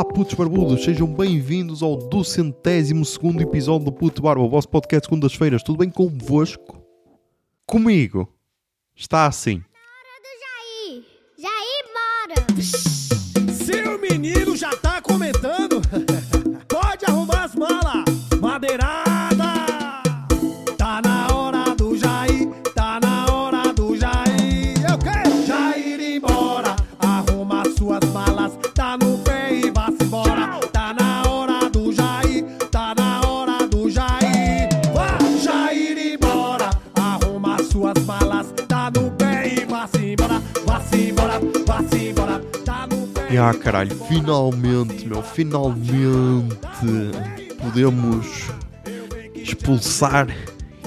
Olá, putos barbudos, sejam bem-vindos ao duzentésimo segundo episódio do Puto Barba, o vosso podcast de segundas-feiras. Tudo bem convosco? Comigo? Está assim. Jair! Jair, bora! Ah, caralho, finalmente, meu, finalmente podemos expulsar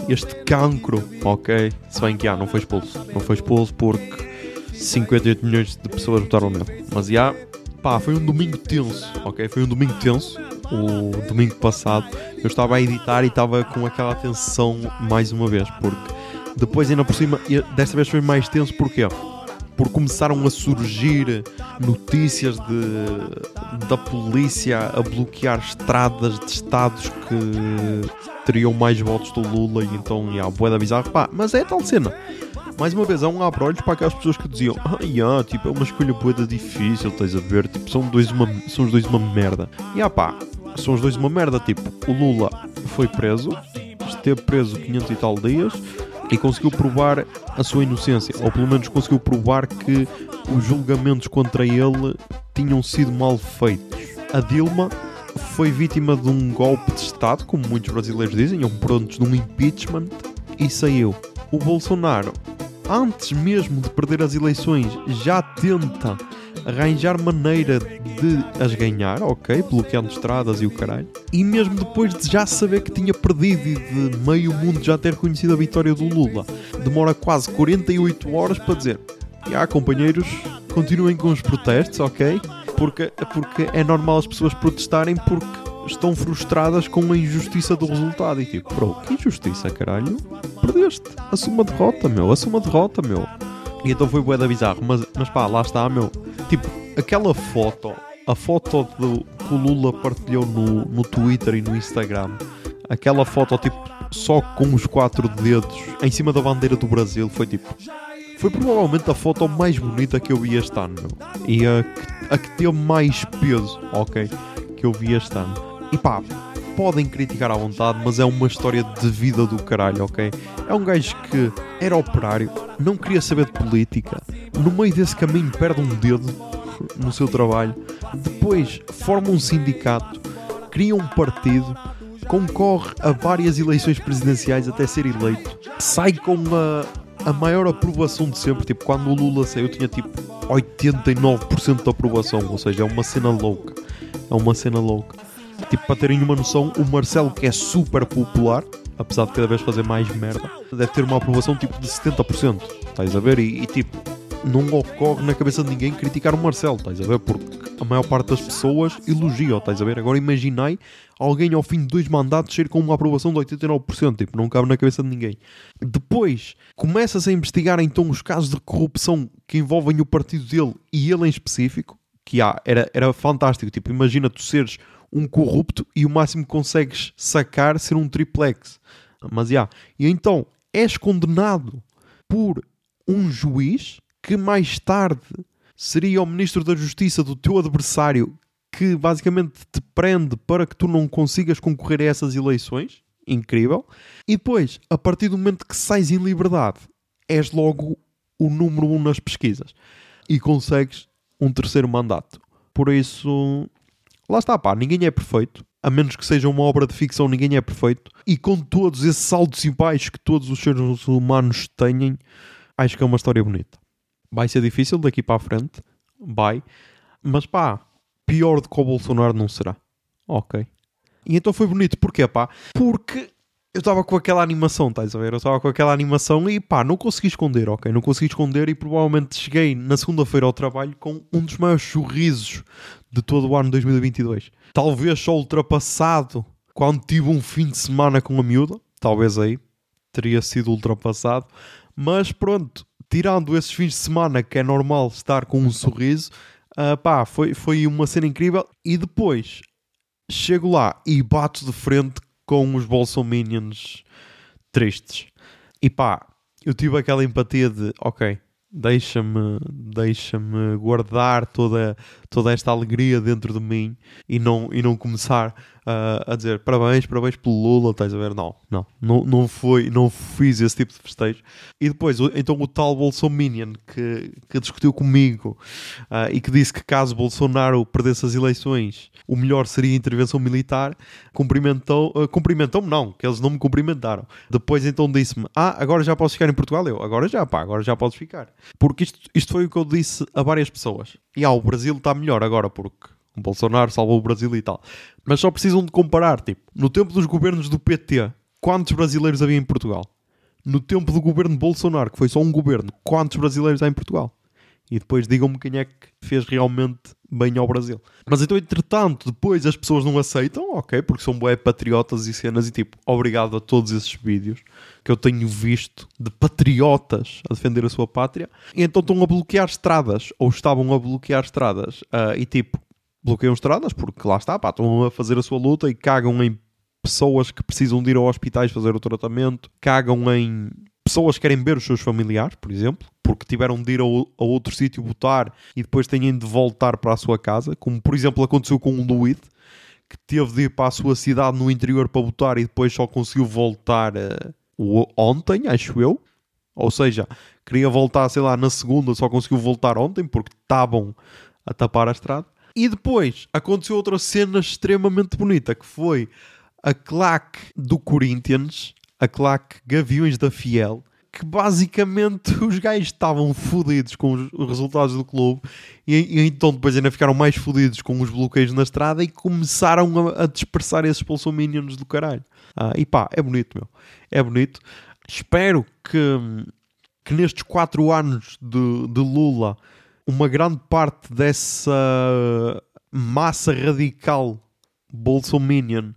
este cancro, ok? Se bem que, ah, não foi expulso. Não foi expulso porque 58 milhões de pessoas votaram nele. Mas, já, pá, foi um domingo tenso, ok? Foi um domingo tenso. O domingo passado eu estava a editar e estava com aquela tensão mais uma vez, porque depois ainda por cima, desta vez foi mais tenso, porquê? Porque começaram a surgir notícias de, da polícia a bloquear estradas de estados que teriam mais votos do Lula e então, yeah, bué da bizarro. Pá, mas é tal cena. Mais uma vez, há um abre-olhos para aquelas pessoas que diziam Ah, yeah, tipo, é uma escolha bué da difícil, estás a ver? Tipo, são, dois uma, são os dois uma merda. E ah pá, são os dois uma merda. Tipo, o Lula foi preso, esteve preso 500 e tal dias e conseguiu provar a sua inocência, ou pelo menos conseguiu provar que os julgamentos contra ele tinham sido mal feitos. A Dilma foi vítima de um golpe de Estado, como muitos brasileiros dizem, ou prontos de um impeachment, e saiu. O Bolsonaro, antes mesmo de perder as eleições, já tenta arranjar maneira de as ganhar, ok? Bloqueando estradas e o caralho. E mesmo depois de já saber que tinha perdido e de meio mundo já ter reconhecido a vitória do Lula, demora quase 48 horas para dizer: Ah, companheiros, continuem com os protestos, ok? Porque, porque é normal as pessoas protestarem porque estão frustradas com a injustiça do resultado. E tipo, bro, que injustiça, caralho? Perdeste. Assuma a derrota, meu. Assuma a derrota, meu. E então foi bué da bizarro, mas, mas pá, lá está, meu. Tipo, aquela foto, a foto do, que o Lula partilhou no, no Twitter e no Instagram, aquela foto, tipo, só com os quatro dedos em cima da bandeira do Brasil, foi tipo. Foi provavelmente a foto mais bonita que eu vi este ano, meu. E a, a que teve mais peso, ok? Que eu vi este ano. E pá, podem criticar à vontade, mas é uma história de vida do caralho, ok? É um gajo que era operário, não queria saber de política, no meio desse caminho perde um dedo no seu trabalho, depois forma um sindicato, cria um partido, concorre a várias eleições presidenciais até ser eleito, sai com a, a maior aprovação de sempre, tipo, quando o Lula saiu tinha tipo 89% de aprovação, ou seja, é uma cena louca, é uma cena louca. Tipo, para terem uma noção, o Marcelo, que é super popular, apesar de cada vez fazer mais merda, deve ter uma aprovação tipo de 70%. Estás a ver? E, e, tipo, não ocorre na cabeça de ninguém criticar o Marcelo, estás a ver? Porque a maior parte das pessoas elogia, estás a ver? Agora imaginai alguém ao fim de dois mandatos ser com uma aprovação de 89%, tipo, não cabe na cabeça de ninguém. Depois, começa-se a investigar então os casos de corrupção que envolvem o partido dele e ele em específico, que há, era, era fantástico, tipo, imagina tu seres um corrupto e o máximo que consegues sacar ser um triplex. Mas já. E então és condenado por um juiz que mais tarde seria o ministro da Justiça do teu adversário que basicamente te prende para que tu não consigas concorrer a essas eleições. Incrível. E depois, a partir do momento que sais em liberdade, és logo o número um nas pesquisas e consegues um terceiro mandato. Por isso, Lá está, pá, ninguém é perfeito. A menos que seja uma obra de ficção, ninguém é perfeito. E com todos esses altos e baixos que todos os seres humanos têm, acho que é uma história bonita. Vai ser difícil daqui para a frente, vai. Mas pá, pior do que o Bolsonaro não será. Ok. E então foi bonito, porquê, pá? Porque eu estava com aquela animação, estás a ver? Eu estava com aquela animação e pá, não consegui esconder, ok? Não consegui esconder e provavelmente cheguei na segunda-feira ao trabalho com um dos maiores sorrisos de todo o ano 2022. Talvez só ultrapassado quando tive um fim de semana com a miúda, talvez aí teria sido ultrapassado, mas pronto, tirando esses fins de semana que é normal estar com um sorriso, Ah, pá, foi, foi uma cena incrível. E depois chego lá e bato de frente com os Bolsominions tristes. E pá, eu tive aquela empatia de, ok, deixa-me deixa-me guardar toda, toda esta alegria dentro de mim e não, e não começar uh, a dizer parabéns, parabéns pelo Lula, estás a ver? Não, não, não, não, foi, não fiz esse tipo de festejo. E depois, então o tal Bolsominion que, que discutiu comigo uh, e que disse que caso Bolsonaro perdesse as eleições, o melhor seria intervenção militar, cumprimentou, uh, cumprimentou-me não, que eles não me cumprimentaram. Depois então disse-me, ah, agora já posso ficar em Portugal? Eu, agora já, pá, agora já podes ficar. Porque isto, isto foi o que eu disse a várias pessoas. E ah, o Brasil está melhor agora porque o Bolsonaro salvou o Brasil e tal. Mas só precisam de comparar, tipo, no tempo dos governos do PT, quantos brasileiros havia em Portugal? No tempo do governo Bolsonaro, que foi só um governo, quantos brasileiros há em Portugal? E depois digam-me quem é que fez realmente bem ao Brasil. Mas então, entretanto, depois as pessoas não aceitam, ok, porque são bué patriotas e cenas, e tipo, obrigado a todos esses vídeos que eu tenho visto de patriotas a defender a sua pátria. E então estão a bloquear estradas, ou estavam a bloquear estradas, ah, e tipo, bloqueiam estradas porque lá está, pá, estão a fazer a sua luta e cagam em pessoas que precisam de ir a hospitais fazer o tratamento, cagam em pessoas que querem ver os seus familiares, por exemplo, porque tiveram de ir a, a outro sítio votar e depois têm de voltar para a sua casa, como por exemplo aconteceu com o Luid, que teve de ir para a sua cidade no interior para votar e depois só conseguiu voltar o- ontem, acho eu. Ou seja, queria voltar, sei lá, na segunda, só conseguiu voltar ontem porque estavam a tapar a estrada. E depois aconteceu outra cena extremamente bonita que foi a claque do Corinthians, a claque Gaviões da Fiel, que basicamente os gajos estavam fodidos com os os resultados do clube e, e então depois ainda ficaram mais fodidos com os bloqueios na estrada e começaram a, a dispersar esses bolsominions do caralho. Ah, e pá, é bonito, meu. É bonito. Espero que, que nestes quatro anos de, de Lula uma grande parte dessa massa radical bolsominion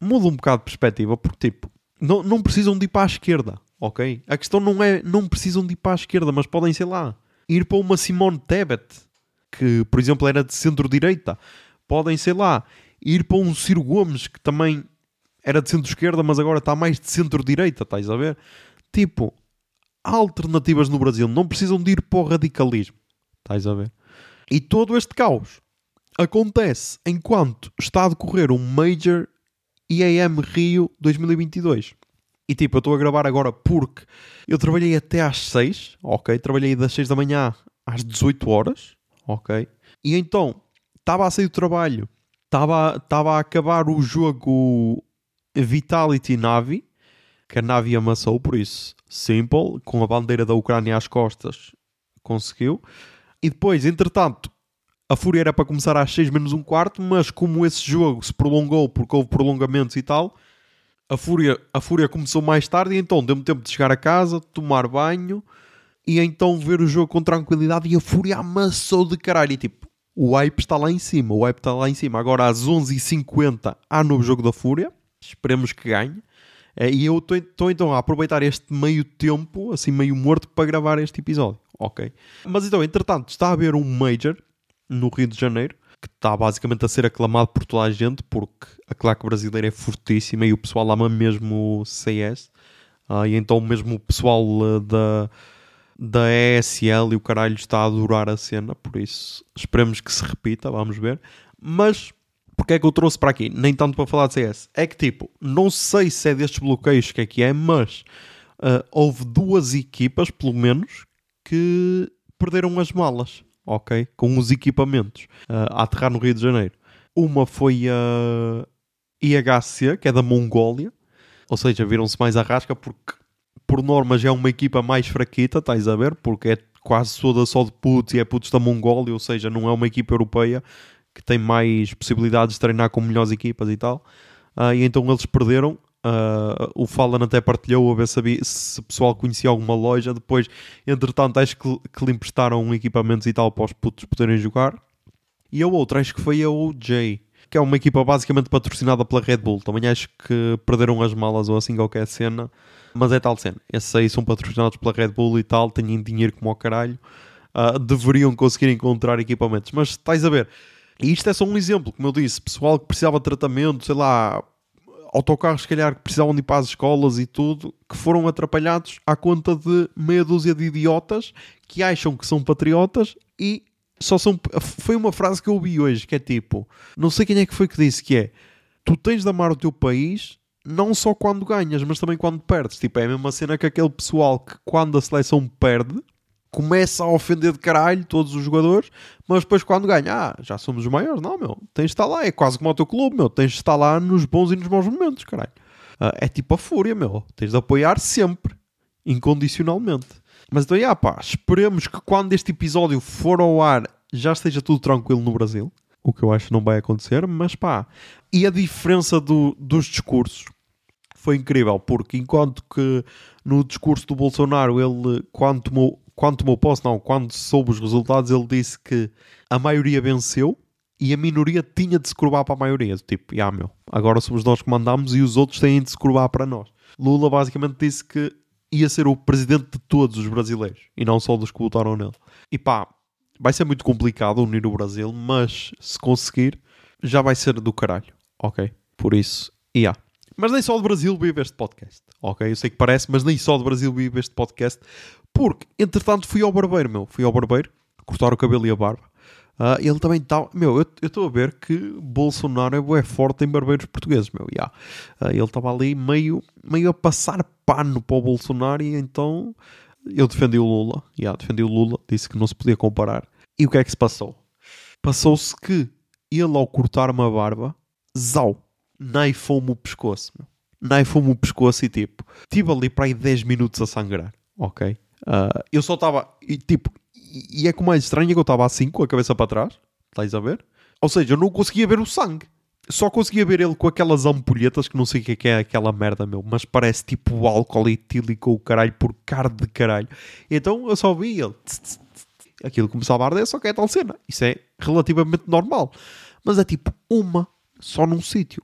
muda um bocado de perspectiva, porque tipo, não, não precisam de ir para a esquerda, ok? A questão não é não precisam de ir para a esquerda, mas podem, sei lá, ir para uma Simone Tebet, que por exemplo era de centro-direita. Podem, sei lá, ir para um Ciro Gomes, que também era de centro-esquerda, mas agora está mais de centro-direita, estás a ver? Tipo, há alternativas no Brasil, não precisam de ir para o radicalismo, estás a ver? E todo este caos acontece enquanto está a decorrer um Major IAM Rio 2022. E tipo, eu estou a gravar agora porque eu trabalhei até às 6, ok? Trabalhei das 6 da manhã às 18 horas, ok? E então, estava a sair do trabalho, estava a acabar o jogo Vitality Navi, que a Navi amassou, por isso, simple, com a bandeira da Ucrânia às costas, conseguiu. E depois, entretanto, a Fúria era para começar às 6 menos um quarto, mas como esse jogo se prolongou porque houve prolongamentos e tal, a Fúria, a Fúria começou mais tarde e então deu-me tempo de chegar a casa, tomar banho e então ver o jogo com tranquilidade e a Fúria amassou de caralho. E tipo, o hype está lá em cima, o hype está lá em cima. Agora às 11h50 há novo jogo da Fúria, esperemos que ganhe. Eh, E eu estou então a aproveitar este meio tempo, assim meio morto, para gravar este episódio. Ok. Mas então, entretanto, está a haver um Major no Rio de Janeiro, que está basicamente a ser aclamado por toda a gente, porque a claque brasileira é fortíssima e o pessoal ama mesmo o CS. Ah, e então mesmo o pessoal ah, da, da ESL e o caralho está a adorar a cena, por isso esperemos que se repita, vamos ver. Mas porque é que eu trouxe para aqui? Nem tanto para falar de CS. É que tipo, não sei se é destes bloqueios que é que é, mas ah, houve duas equipas, pelo menos, que perderam as malas, ok? Com os equipamentos ah, a aterrar no Rio de Janeiro. Uma foi a IHC, que é da Mongólia, ou seja, viram-se mais à rasca porque, por norma, já é uma equipa mais fraquita, estás a ver? Porque é quase toda só de putos e é putos da Mongólia, ou seja, não é uma equipa europeia que tem mais possibilidades de treinar com melhores equipas e tal. Ah, e então eles perderam. Ah, o Falan até partilhou a ver se, se o pessoal conhecia alguma loja. Depois, entretanto, acho que, que lhe emprestaram equipamentos e tal para os putos poderem jogar. E a outra, acho que foi a OJ, que é uma equipa basicamente patrocinada pela Red Bull. Também acho que perderam as malas ou assim qualquer cena. Mas é tal cena. Esses aí são patrocinados pela Red Bull e tal, têm dinheiro como ao caralho. ah, deveriam conseguir encontrar equipamentos. Mas estás a ver, e isto é só um exemplo, como eu disse, pessoal que precisava de tratamento, sei lá, autocarros, se calhar, que precisavam de ir para as escolas e tudo, que foram atrapalhados à conta de meia dúzia de idiotas que acham que são patriotas e só são. Foi uma frase que eu ouvi hoje que é tipo: não sei quem é que foi que disse que é. Tu tens de amar o teu país não só quando ganhas, mas também quando perdes. Tipo, é a mesma cena que aquele pessoal que quando a seleção perde começa a ofender de caralho todos os jogadores, mas depois quando ganha, ah, já somos os maiores. Não, meu, tens de estar lá, é quase como o teu clube, meu, tens de estar lá nos bons e nos maus momentos, caralho. Ah, é tipo a fúria, meu, tens de apoiar sempre, incondicionalmente. Mas então, ah, pá, esperemos que quando este episódio for ao ar já esteja tudo tranquilo no Brasil, o que eu acho não vai acontecer, mas pá, e a diferença do, dos discursos foi incrível, porque enquanto que no discurso do Bolsonaro ele, quando tomou, quando tomou posse, não, quando soube os resultados, ele disse que a maioria venceu e a minoria tinha de se curvar para a maioria. Tipo, ah, meu, agora somos nós que mandamos e os outros têm de se curvar para nós. Lula basicamente disse que ia ser o presidente de todos os brasileiros e não só dos que votaram nele. E pá, vai ser muito complicado unir o Brasil, mas se conseguir, já vai ser do caralho, ok? Por isso, e yeah. Mas nem só do Brasil vive este podcast, ok? Eu sei que parece, mas nem só do Brasil vive este podcast, porque, entretanto, fui ao barbeiro, meu. Fui ao barbeiro, cortar o cabelo e a barba. Uh, ele também está. Meu, eu estou a ver que Bolsonaro é forte em barbeiros portugueses, meu. Yeah. Uh, ele estava ali meio, meio a passar pano para o Bolsonaro e então eu defendi o Lula. Yeah, defendi o Lula, disse que não se podia comparar. E o que é que se passou? Passou-se que ele, ao cortar uma barba, zau, naifou-me o pescoço, meu. Naifou-me o pescoço e tipo, tive ali para aí 10 minutos a sangrar, ok? Uh, eu só estava, tipo, e, é como mais estranho é que eu estava assim, com a cabeça para trás, estás a ver? Ou seja, eu não conseguia ver o sangue. Só conseguia ver ele com aquelas ampulhetas que não sei o que é, é aquela merda, meu, mas parece tipo álcool etílico o caralho por carne de caralho. Então eu só vi ele. Aquilo começava a arder, só que é tal cena. Isso é relativamente normal. Mas é tipo uma só num sítio.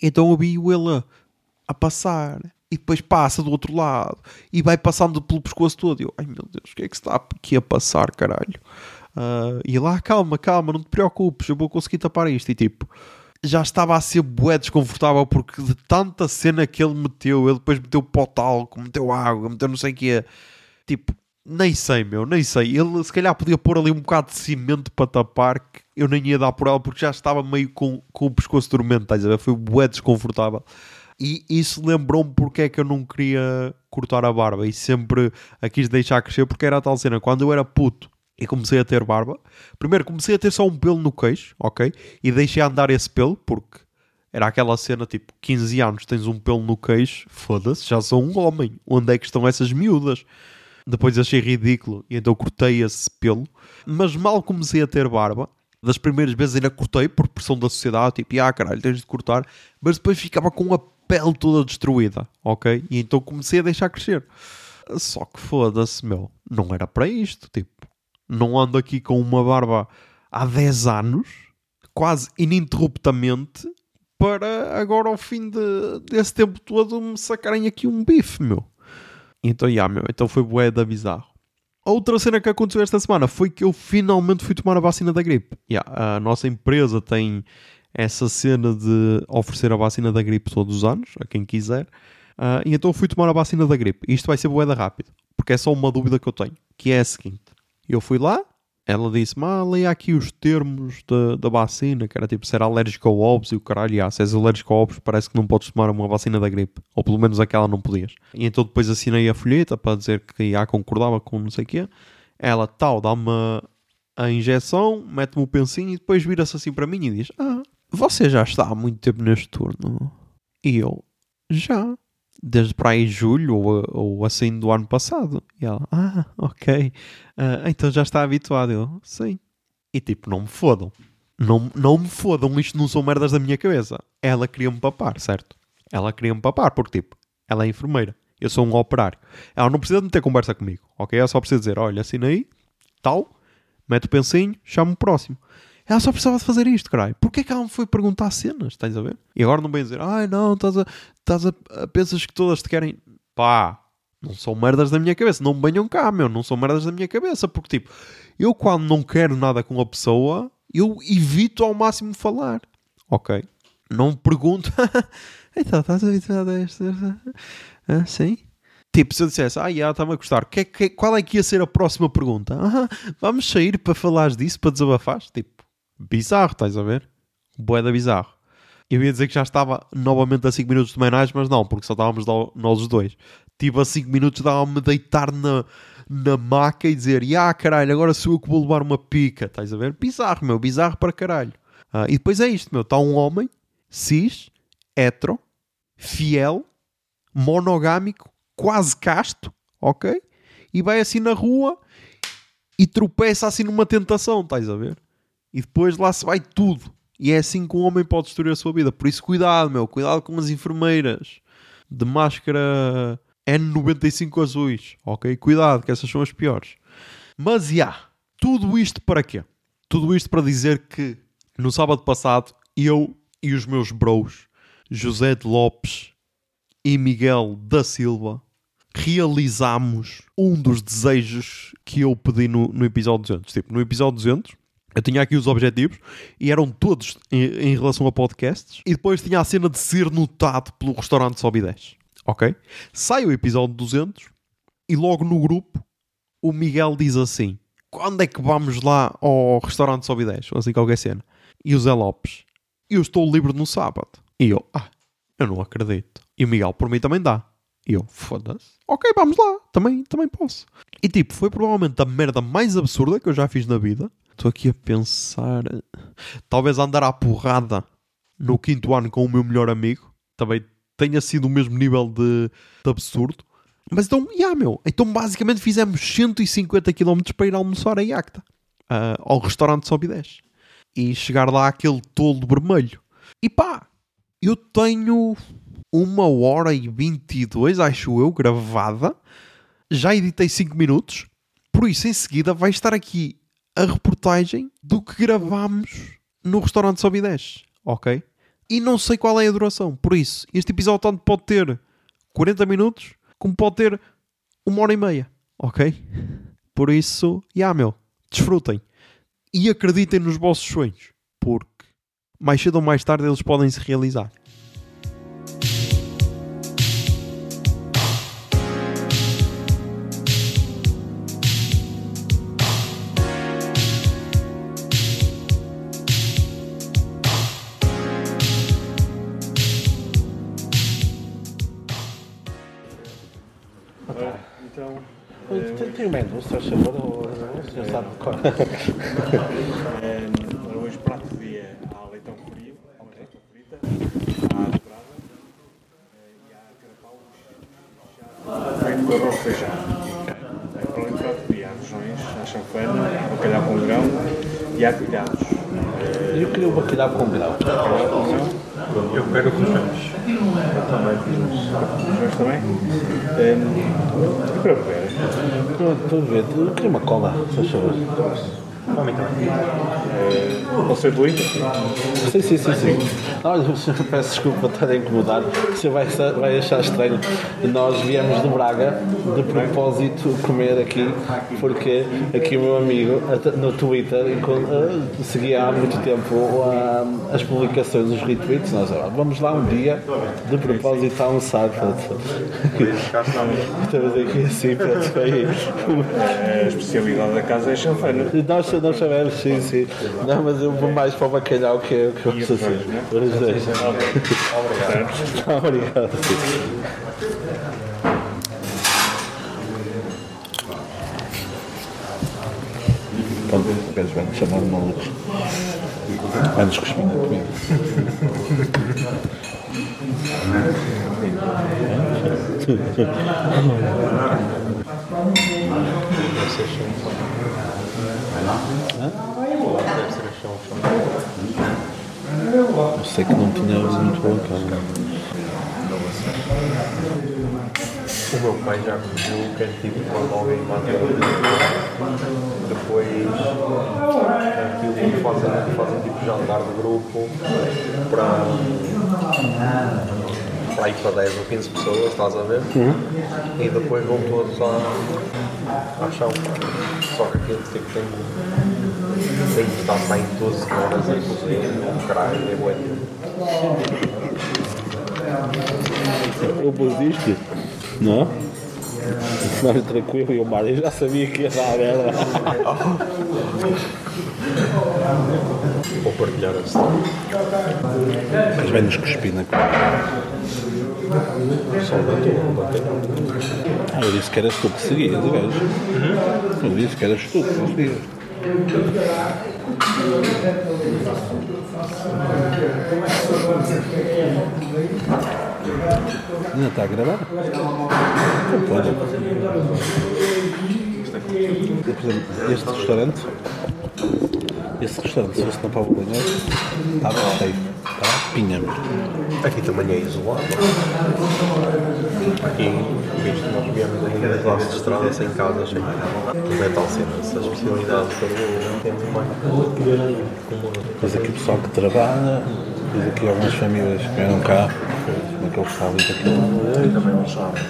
Então eu vi ele a passar e depois passa do outro lado e vai passando pelo pescoço todo. E eu, ai meu Deus, o que é que está aqui a passar, caralho? Uh, e lá, calma, calma, não te preocupes, eu vou conseguir tapar isto. E tipo, já estava a ser bué desconfortável porque de tanta cena que ele meteu, ele depois meteu pó meteu água, meteu não sei o que Tipo, nem sei, meu, nem sei. Ele se calhar podia pôr ali um bocado de cimento para tapar, que eu nem ia dar por ela porque já estava meio com, com o pescoço dormente, estás a ver? Foi bué desconfortável. E isso lembrou-me porque é que eu não queria cortar a barba e sempre a quis deixar crescer porque era a tal cena. Quando eu era puto e comecei a ter barba, primeiro comecei a ter só um pelo no queixo, ok? E deixei andar esse pelo porque era aquela cena tipo 15 anos, tens um pelo no queixo, foda-se, já sou um homem. Onde é que estão essas miúdas? Depois achei ridículo e então cortei esse pelo. Mas mal comecei a ter barba, das primeiras vezes ainda cortei por pressão da sociedade, tipo, ah caralho, tens de cortar, mas depois ficava com a pele toda destruída, ok? E então comecei a deixar crescer. Só que foda-se, meu, não era para isto, tipo, não ando aqui com uma barba há 10 anos, quase ininterruptamente, para agora ao fim de, desse tempo todo me sacarem aqui um bife, meu. Então, yeah, meu, então foi bué da bizarro. Outra cena que aconteceu esta semana foi que eu finalmente fui tomar a vacina da gripe. Yeah, a nossa empresa tem essa cena de oferecer a vacina da gripe todos os anos, a quem quiser. Uh, e então fui tomar a vacina da gripe. Isto vai ser boeda rápido, porque é só uma dúvida que eu tenho, que é a seguinte. Eu fui lá, ela disse-me, ah, leia aqui os termos da, da vacina, que era tipo, se era alérgico ao ovos e o caralho, ah, se és alérgico ao ovos, parece que não podes tomar uma vacina da gripe. Ou pelo menos aquela não podias. E então depois assinei a folheta para dizer que ah, concordava com não sei o quê. Ela, tal, dá-me a injeção, mete-me o pensinho e depois vira-se assim para mim e diz, ah, você já está há muito tempo neste turno? E eu, já. Desde para aí julho ou, ou assim do ano passado. E ela, ah, ok. Uh, então já está habituado. Eu, sim. E tipo, não me fodam. Não, não me fodam, isto não são merdas da minha cabeça. Ela queria-me papar, certo? Ela queria-me papar, porque tipo, ela é enfermeira. Eu sou um operário. Ela não precisa de ter conversa comigo, ok? Ela só precisa dizer, olha, assina aí, tal, mete o pensinho, chama o próximo. Ela só precisava de fazer isto, caralho. Porquê que ela me foi perguntar cenas? Estás a ver? E agora não vem dizer, ai não, estás a, estás a, pensas que todas te querem. Pá, Não são merdas da minha cabeça. Não me venham cá, meu. Não são merdas da minha cabeça. Porque, tipo, eu quando não quero nada com a pessoa, eu evito ao máximo falar. Ok? Não pergunto. então, estás habituado a isto? Ah, sim? Tipo, se eu dissesse, ah, já, está-me a gostar, que, que, qual é que ia ser a próxima pergunta? Ah, vamos sair para falares disso, para desabafares? Tipo, bizarro, estás a ver? Boeda bizarro. Eu ia dizer que já estava novamente a 5 minutos de homenagem, mas não, porque só estávamos nós os dois. Tipo, a 5 minutos dava-me deitar na, na maca e dizer, ah, caralho, agora sou eu que vou levar uma pica, estás a ver? Bizarro, meu, bizarro para caralho. Ah, e depois é isto, meu, está um homem, cis, hetero, fiel, monogâmico, quase casto, ok? E vai assim na rua e tropeça assim numa tentação, estás a ver? E depois lá se vai tudo. E é assim que um homem pode destruir a sua vida. Por isso, cuidado, meu. Cuidado com as enfermeiras de máscara N95 azuis, ok? Cuidado, que essas são as piores. Mas, já, tudo isto para quê? Tudo isto para dizer que no sábado passado, eu e os meus bros, José de Lopes e Miguel da Silva, realizámos um dos desejos que eu pedi no, no episódio 200. Tipo, no episódio 200, eu tinha aqui os objetivos e eram todos em, em relação a podcasts. E depois tinha a cena de ser notado pelo restaurante Sobe 10. Ok? Sai o episódio 200 e logo no grupo o Miguel diz assim: Quando é que vamos lá ao restaurante Sobe 10? Ou assim qualquer cena. E o Zé Lopes: Eu estou livre no sábado. E eu: Ah, eu não acredito. E o Miguel: Por mim também dá. E eu: Foda-se. Ok, vamos lá. Também, também posso. E tipo, foi provavelmente a merda mais absurda que eu já fiz na vida. Estou aqui a pensar. Talvez andar à porrada no quinto ano com o meu melhor amigo. Também tenha sido o mesmo nível de, de absurdo. Mas então, yeah, meu. Então basicamente fizemos 150 km para ir almoçar a Iacta. ah, ao restaurante Sobe 10. E chegar lá aquele tolo vermelho. E pá, eu tenho uma hora e 22, acho eu, gravada. Já editei 5 minutos. Por isso, em seguida, vai estar aqui a reportagem do que gravámos no restaurante Sobe 10. Ok? E não sei qual é a duração. Por isso, este episódio tanto pode ter 40 minutos, como pode ter uma hora e meia. Ok? Por isso, já meu, desfrutem. E acreditem nos vossos sonhos. Porque mais cedo ou mais tarde eles podem se realizar. Menu, se faz favor, ou o senhor sabe cor. eh, hoje prato do dia há leitão frio, há batata frita, há dobrada eh, e há carapaus feito com arroz feijão. Para além do prato do dia há rojões, há chanfana, bacalhau com grão e há. E eu queria o bacalhau com grau. Eu quero rojões. Eu também Rojões também? Eh, E para beber? Estou a ver, eu queria uma cola, se faz favor. Pode ser de litro? Sim, sim, sim, sim. Olha, o senhor peço desculpa estar a incomodar. O senhor vai, vai achar estranho. Nós viemos de Braga de propósito comer aqui, porque aqui o meu amigo no Twitter eh, seguia há muito tempo ah, as publicações, os retweets. Nós vamos lá um dia de propósito a almoçar. Pronto. Estamos aqui assim, pronto. Foi. A especialidade da casa é chanfana. Nós, nós sabemos, sim, sim. Não, mas eu vou mais para o bacalhau que eu, que eu gosto assim. Os dois. Obrigado. Pronto, queres bem chamar de maluco. Antes que espinha comigo. Eu sei que não tinha muito boa cara. O meu pai já que é tipo quando alguém mata depois aquilo fazem, fazem tipo jantar de grupo para para ir para 10 ou 15 pessoas, estás a ver? E depois vão todos à, ao chão. Só que aquilo tipo, tem, tem que estar em 12 horas a cozinhar, um caralho, é bueno. Pus isto, não? Nós tranquilo e o Mário já sabia que ia dar a merda. Vou partilhar a história. Mas vem-nos cuspir na cara. Ah, eu disse que eras tu que seguias, o gajo. Eu disse que eras tu que seguias. Ainda está a gravar? Não pode. Este restaurante, este restaurante, se fosse na Pablo Banheiro, estava cheio, estava pinha mesmo. Aqui também é isolado. Aqui, visto, nós viemos ainda das nossas estradas sem casas, sem não é tal cena. Se a especialidade for boa, temos mais comum. Depois aqui o pessoal que trabalha, depois aqui algumas famílias que vieram cá, naquele estado e daquele. Também não sabe.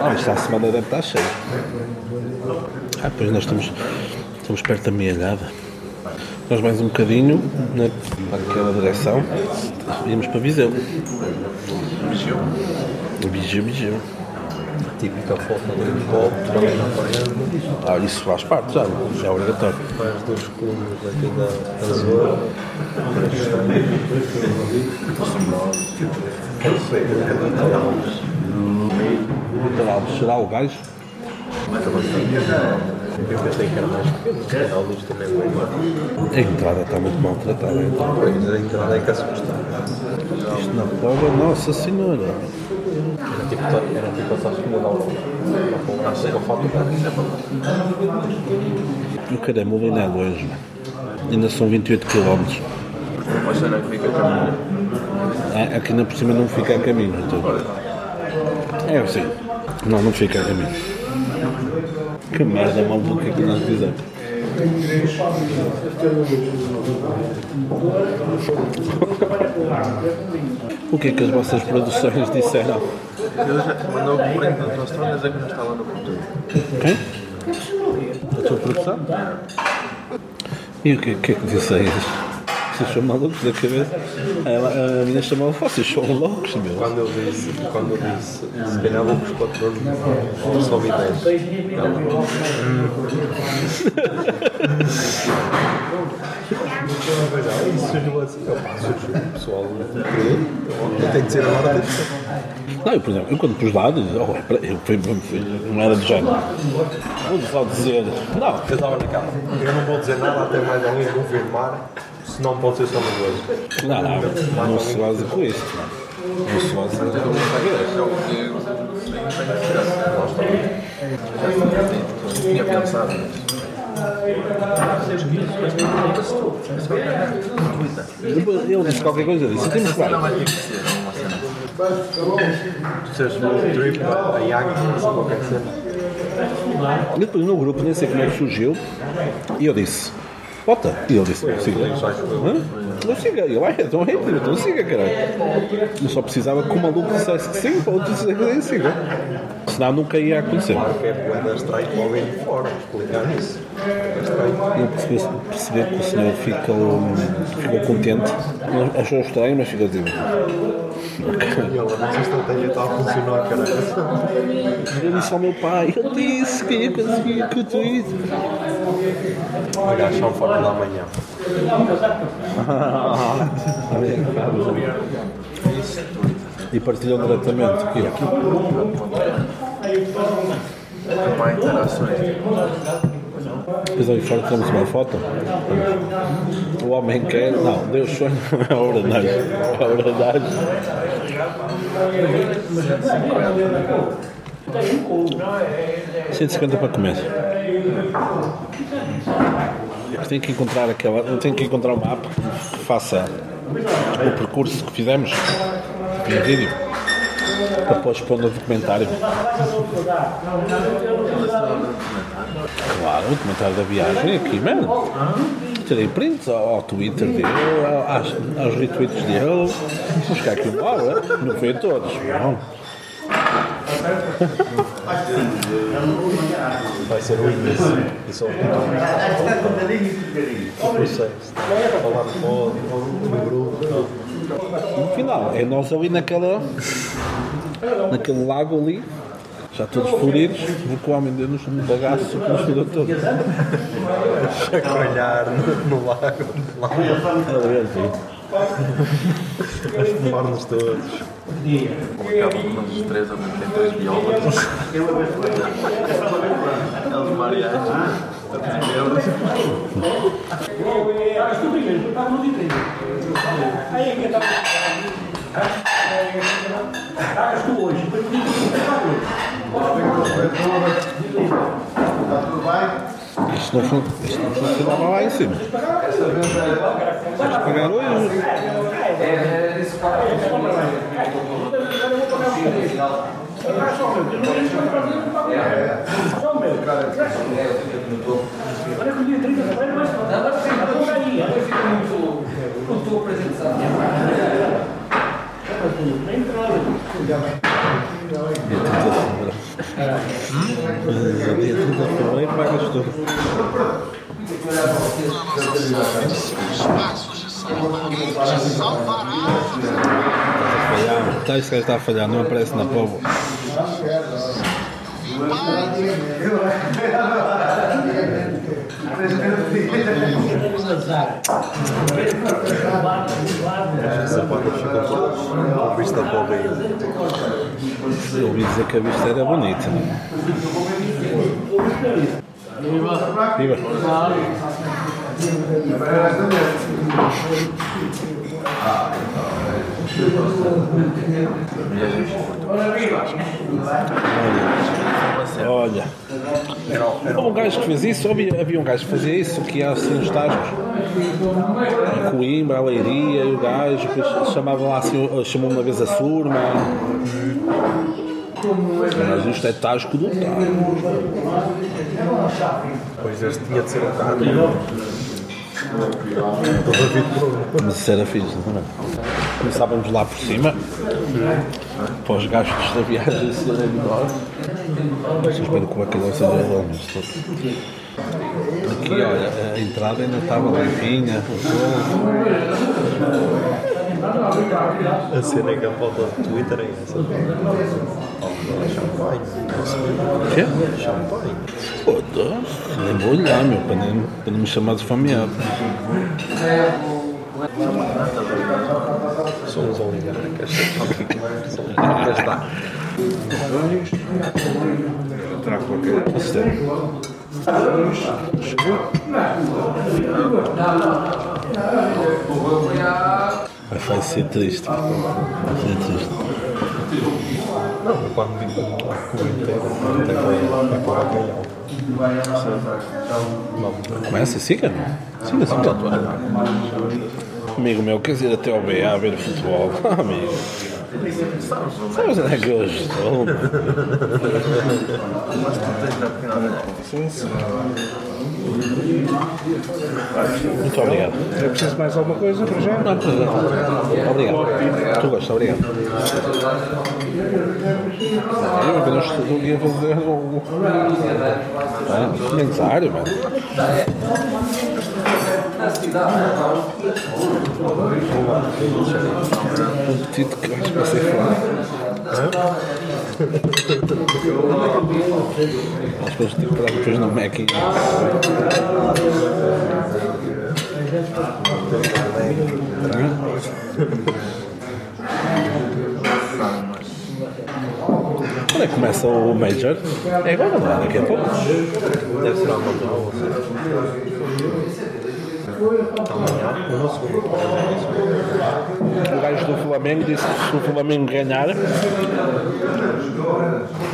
Ah, esta semana deve estar cheia. Ah, pois nós estamos, estamos perto da mealhada. Nós mais um bocadinho, né, para aquela direção, íamos para Viseu. Viseu, Viseu. Típica foto do copo, também na parede. Ah, isso faz parte já, já é obrigatório. Mais dois clubes aqui da, da zona. Vitor Alves, será o gajo? Eu pensei que era mais pequeno, o isto também é bem. A entrada está muito maltratada. Então. Pois, a entrada é que assusta. Isto na prova, Nossa Senhora. Era tipo, era tipo essa segunda da pôr uma foto E o caramba, o Lino é longe. Ainda são 28 km. Cena que fica caminho. Ah, aqui na por cima não fica a caminho. Então. É assim. Não, não fica a caminho. Que merda maluca que nós fizemos. O que é que as vossas produções disseram? Eu já mandou o print das Austrálias é que não estava no futuro. Quem? A tua produção? E o que, que é que disse a eles? Vocês são malucos da cabeça? Ela, a minha chamou, vocês são loucos, meu. Quando eu disse, quando eu disse, se calhar vou com os patrões, só vi 10. Ela, Mas ah, isso surgiu assim, surgiu o pessoal do. Eu tenho de ser agora, tem de ser. Não, eu, por exemplo, eu quando pus lá, oh, é eu, foi, foi, não era do género. Vou só dizer, não, Eu estava naquela, eu não vou dizer nada até mais alguém confirmar, senão pode ser só uma coisa. não, não, não se vaza com isto. Não se vaza com Tinha pensado. Ele disse qualquer coisa, disse, temos que road trip, a Yang, qualquer cena. E depois no grupo, nem sei como é que surgiu, e eu disse, bota. E ele disse, não siga. Não siga. E eu, ai, então é então siga, caralho. Eu só precisava que o maluco dissesse que sim, para outro dizer que siga. Senão nunca ia acontecer. É. É. Eu percebi que o senhor ficou, ficou contente, achou estranho, mas ficou tipo. E ela, a estratégia está a funcionar, caralho. Eu disse ao meu pai, eu disse que ia conseguir com tudo. Olha, são fora da manhã. E partilham diretamente aqui. Mais interações. Depois ali fora temos uma foto. O homem quer. Não, Deus sonha, não é a horanagem. É. Cento e cinquenta para comer. Tem que encontrar aquela. Tem que encontrar um mapa que faça o percurso que fizemos em vídeo para depois pôr no documentário. Claro, o documentário da viagem aqui, mano. tirei prints ao, ao Twitter dele, aos, aos retweets dele. Vamos ficar aqui uma hora, não foi a todos. Não. Vai ser o início. E só o Não sei. falar no pódio, no grupo. No final, é nós ali naquela. naquele lago ali, já todos floridos, porque o homem deu-nos um bagaço que nos fodeu todo. Chacoalhar no, no lago. Lá. A fumar-nos todos. Acabam com os três, ao mesmo tempo, três biólogos. Eles mariachos. Isto não, fun- isto não funcionava lá em cima. Vamos pagar hoje. É tudo a falar e pagas tudo. Falhar. Tá, esse gajo está a falhar, não aparece na povo. Essa parte fica com vista para o rio. Eu ouvi Olha, houve um gajo que fez isso, havia, um gajo que fazia isso, que ia assim os tascos, a Coimbra, a Leiria, e o gajo, depois chamavam lá assim, chamou uma vez a surma. Mas isto é tasco do tasco. Pois este tinha de ser um carro. Mas isso era fixe, não é? Começávamos lá por cima, para os gastos da viagem serem menores. Mas espero que o bacalhau seja estou- Aqui, olha, a entrada ainda estava limpinha, A cena que a foto do Twitter é essa. Champanhe. o quê? Champanhe. Foda-se, nem vou olhar, meu, para nem, para não me chamar de fameado. Somos oligarcas. Oligarcas da. Vai, vai ser triste. Vai ser triste. Não, quando digo inteiro é bacalhau. Começa, siga. Siga, siga. Amigo meu, queres ir até ao BA ver futebol? Amigo. Sabes onde é que eu estou? Muito obrigado. Eu preciso de mais alguma coisa para já? Não, por exemplo. Obrigado. Tu gostas, obrigado. Eu apenas estou aqui a fazer o. Ah, comentário, mano. Um petito que acho que vai ser fora. Acho que ter que parar depois no Mac. Quando é que começa o Major? É agora, é? Daqui a pouco. Deve ser amanhã. Amanhã, uma segunda. O gajo do Flamengo disse que se o Flamengo ganhar,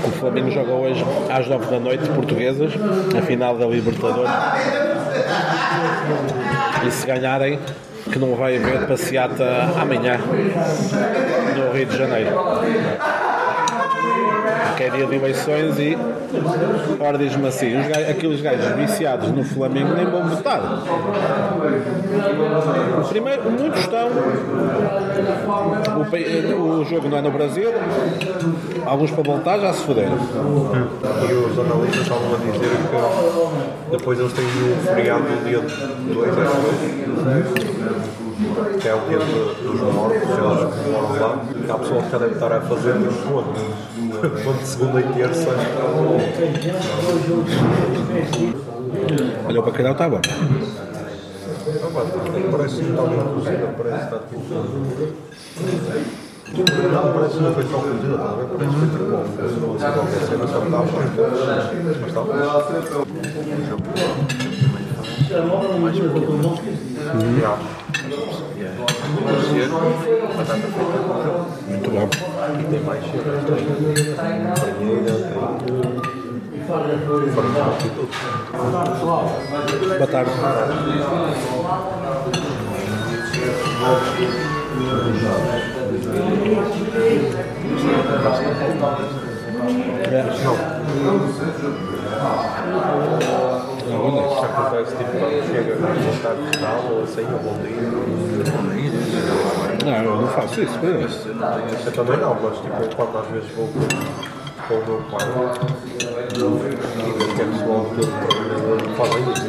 o Flamengo joga hoje às 9 da noite, portuguesas, a final da Libertadores. E se ganharem, que não vai haver passeata amanhã no Rio de Janeiro. Que é dia de eleições e ora diz-me assim, os aqueles gajos viciados no Flamengo nem vão votar. Primeiro, muitos estão. O, o jogo não é no Brasil, alguns para voltar já se fuderam. E os analistas estavam a dizer que depois eles têm o feriado do dia 2, acho. Que é o dia de- dos mortos, eles que moram lá, que há pessoal que deve estar a fazer quando, quando segunda e terça. Olha, o bacalhau está bom. Parece que está bem cozida, parece que está tipo. Não, parece que não foi só cozida, tá a parece que foi tipo bom. Não fosse qualquer cena, só estava bem. Mas está bom. mais pequeno. Já. Cozer, batata frita. Muito bom. E tem mais cenas, tem farinheira, tem e tudo. Batata. É. Não, olha. Isso acontece tipo quando chega a tarde de tal ou assim, ou bom dia. Não, eu não faço isso. Eu também não, mas tipo, quando às vezes vou com, o meu pai que é pessoal trabalhador fazem isso.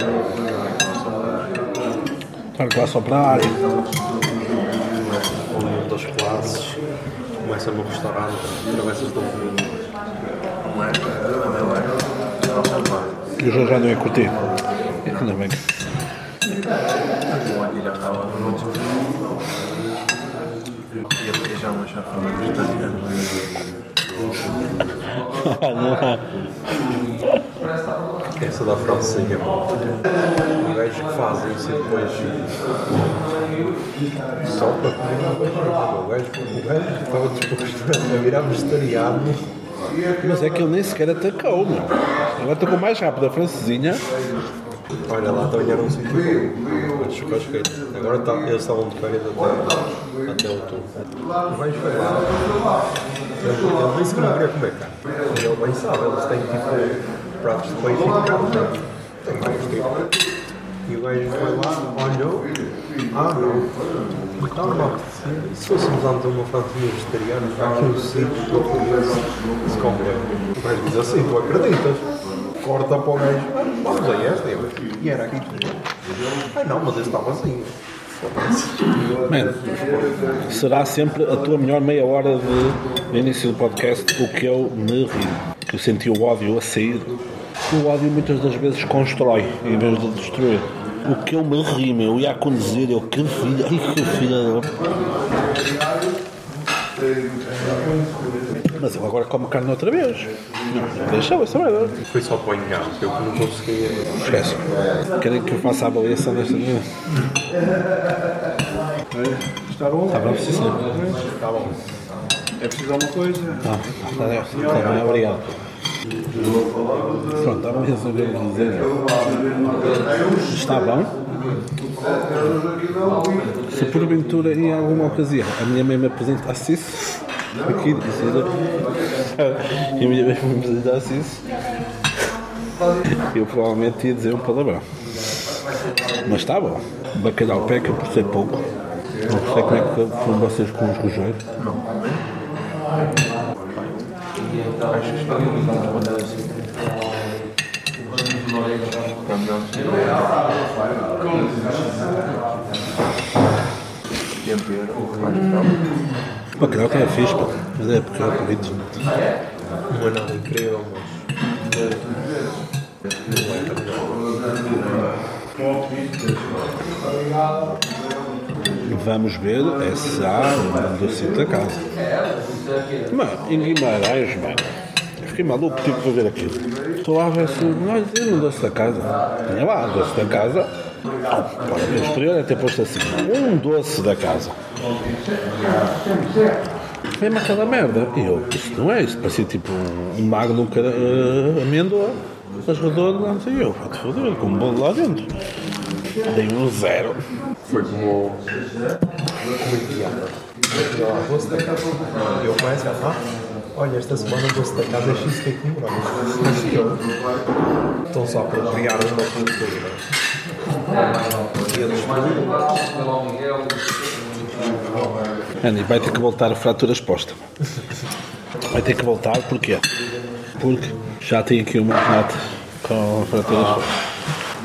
Lá só para a área. Ou das classes, começa no restaurante, travessas do mundo. E o João já não ia curtir. Ainda bem. Ia beijar uma chafada vegetariana. Essa da francesinha. O gajo que fazem isso depois só para comer. O gajo, estava disposto a virar vegetariano. Mas é que ele nem sequer atacou, meu. Ele atacou mais rápido a francesinha. Olha lá, também era um sítio bom. Agora tá, eles estavam de férias até, até outubro. O gajo foi lá. Ele, ele disse que não queria comer carne. E ele bem sabe, eles têm tipo pratos e carne. Tem vários tipos. E o gajo foi lá, olhou. Ah, não. Então não. E se fôssemos antes uma francesinha vegetariana, há aqui um sítio eu se comer. O gajo diz assim, tu acreditas? Corta para o gajo, "Ah, vamos a esta. E eu, E era aqui tudo. Ai não, mas esse está vazio. Man, será sempre a tua melhor meia hora de, de início do podcast o que eu me ri. Que eu senti o ódio a sair. O ódio muitas das vezes constrói em vez de destruir. O que eu me ri, meu, eu ia conduzir, eu que filha, ai que filha. Mas eu agora como carne outra vez. Não, deixa essa merda. Foi só para o engano, eu que não conseguia. Esquece. Querem que eu faça a avaliação desta vida? Está bom? Está bom, sim, senhor. Está bom. É preciso alguma coisa? Está bem, está bem, obrigado. Pronto, estava a resolver dizer. Está bom? Se porventura em alguma ocasião a minha mãe me apresentasse isso, aqui dizer. E a minha mãe me apresentasse isso, eu provavelmente ia dizer um palavrão. Mas está bom. Bacalhau peca por ser pouco. Não sei como é que foram vocês com os rojões. Acho que está Tempero, mais tal. Bacalhau que é fixe, pá. mas é porque é bonito. Não é nada incrível, mas. Não é Vamos ver é se há um docito da casa. Mano, em Guimarães, mano. Fiquei maluco, tive para ver aquilo. Estou a ver se. Não, eu não doce da casa. Tinha lá, doce da casa. Pode ver, exterior é ter posto assim. Um doce da casa. Vem-me aquela merda. E eu, isto não é, isto parecia tipo um, um magno cara, uh, amêndoa, mas redondo, não sei eu. Pode foder, com um bolo lá dentro. Dei um zero. Foi como. Como é que é? Eu começo a. Ah, Olha, esta semana o doce da casa é cheesecake eu. Estão só para criar uma cultura. E Andy, vai ter que voltar a fratura exposta. Vai ter que voltar, porquê? Porque já tem aqui uma nota com a fratura exposta.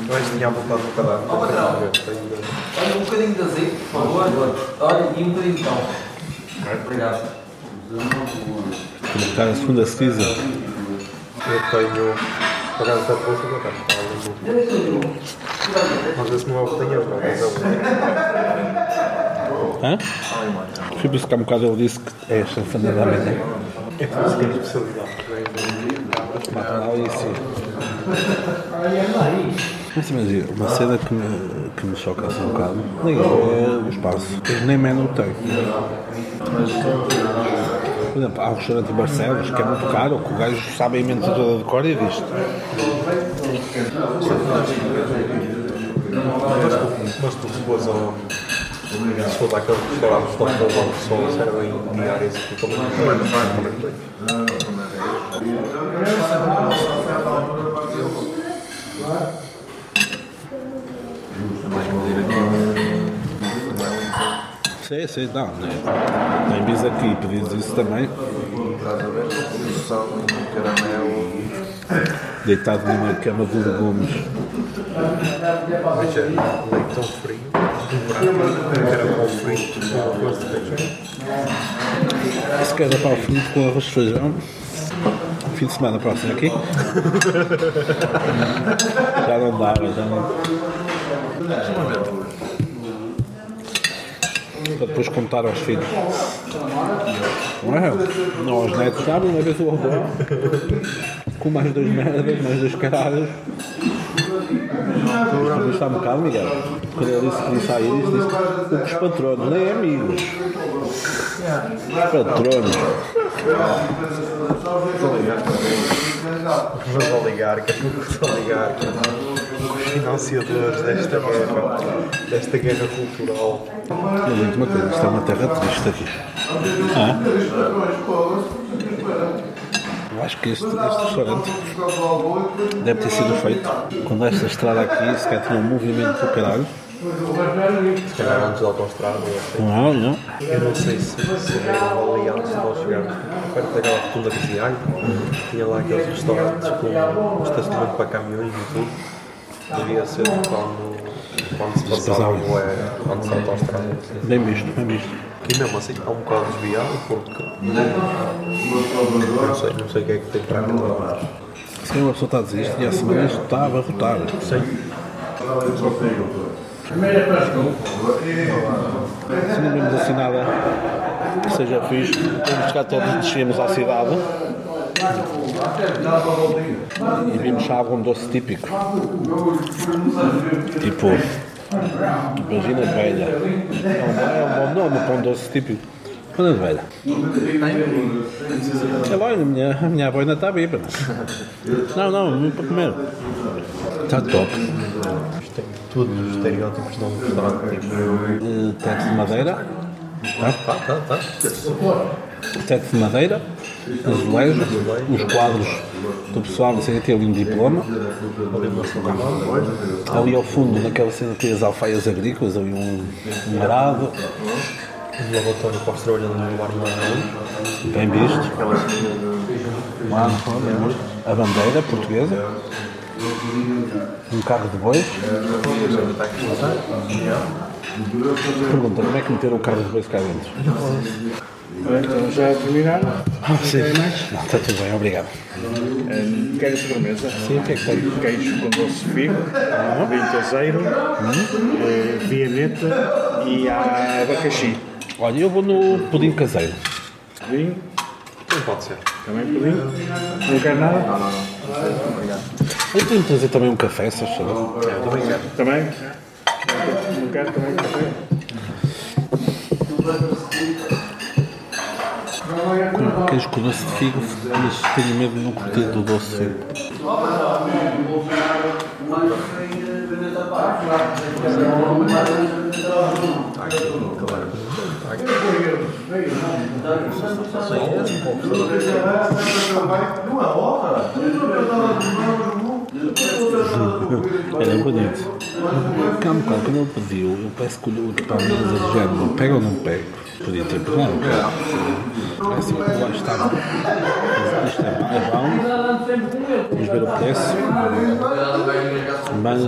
Mas tinha voltado no cadáver. Tenho Olha, um bocadinho de azeite, por favor. Olha, e um bocadinho de pão. Obrigado. Está a segunda season. Eu tenho. Por acaso está bolsa da casa. Mas esse não é o que tenho, não. Mas é o Hã? Fui buscar um bocado, ele disse que é a chanfana da manhã. É por isso que é especialidade. Mata lá e sim. Mas imagina, uma cena que me, que me choca assim um bocado, nem é o espaço, nem menu tem. Por exemplo, há um restaurante em Barcelos que é muito caro, que o gajo sabe a emenda toda de cor e diz Mas tu se fores ao. Se for daquele restaurante de Stockholm, que só servem diárias e tudo, também tem. Sim, sim, não, né? nem bis aqui, pedis isso também, Estás a ver? Caramelo. deitado numa cama de legumes. Veja, leitão frio, caracol frito. Esse cara para o frito com arroz de feijão. Fim de semana próximo aqui. já não dava, já não. Para depois contar aos filhos. Não é? Não, aos netos sabem, uma vez o avô. Com mais dois merdas, mais dois caralhos. Mas está um bocado, Miguel. Quando ele disse que disse à Iris, disse que os patronos, nem amigos. Os patronos. Os oligarcas, os oligarcas, os financiadores desta guerra, desta guerra cultural. Eu digo uma coisa, isto é uma terra triste aqui. Ah? Eu acho que este, este restaurante deve ter sido feito quando esta estrada aqui sequer tinha um movimento do caralho. Se calhar antes da autostrada. Não, não. Eu não sei se, se era ali antes de nós chegarmos, perto daquela rotunda que dizia tinha lá aqueles restaurantes com estacionamento para caminhões e tudo. Devia ser quando, quando se passava o é, antes da autostrada. Bem visto, bem visto. E mesmo assim está um bocado desviado porque não sei, não sei o que é que tem para lado. Se uma pessoa está a dizer isto e há semanas está a abarrotar. Sei. Se não vemos assim nada que seja fixe, vamos buscar todos e descemos à cidade. Algum doce típico. Tipo, imagina velha. É um, bom nome para um doce típico. Quando de velha? É lá, a minha, a minha avó ainda está viva. Não, não, para comer. Está top. Tudo os estereótipos de um restaurante. Teto de madeira. Tá? tá, tá, tá. Teto de madeira, azulejos, os quadros do pessoal, se tem ali um diploma. Ali ao fundo, naquela cena, tem as alfaias agrícolas, ali um, um arado, Um lavatório para os trabalhadores no bem visto. A bandeira portuguesa, um carro de bois. Pergunta, como é que meteram o carro de bois cá dentro? Então já terminaram? Ah, sim. Não, está tudo bem, obrigado. Um, quer a sobremesa? Sim, o que é que tem? Queijo com doce de figo, vinho caseiro, eh, vianeta e há abacaxi. Olha, eu vou no pudim caseiro. Vinho, Não pode ser. também pudim. Não quer nada? Eu tenho de trazer também um café, se achas? Eu também quero. Também? Não quer também café? Queijo com doce de figo, mas tenho medo de não curtir do doce seco. Era bonito. Calma, um quando ele pediu, eu peço que o para a mesa do género, pega ou não pego? Podia ter pegado. Assim, lá estava. Isto é, bom. Vamos ver o preço. Mas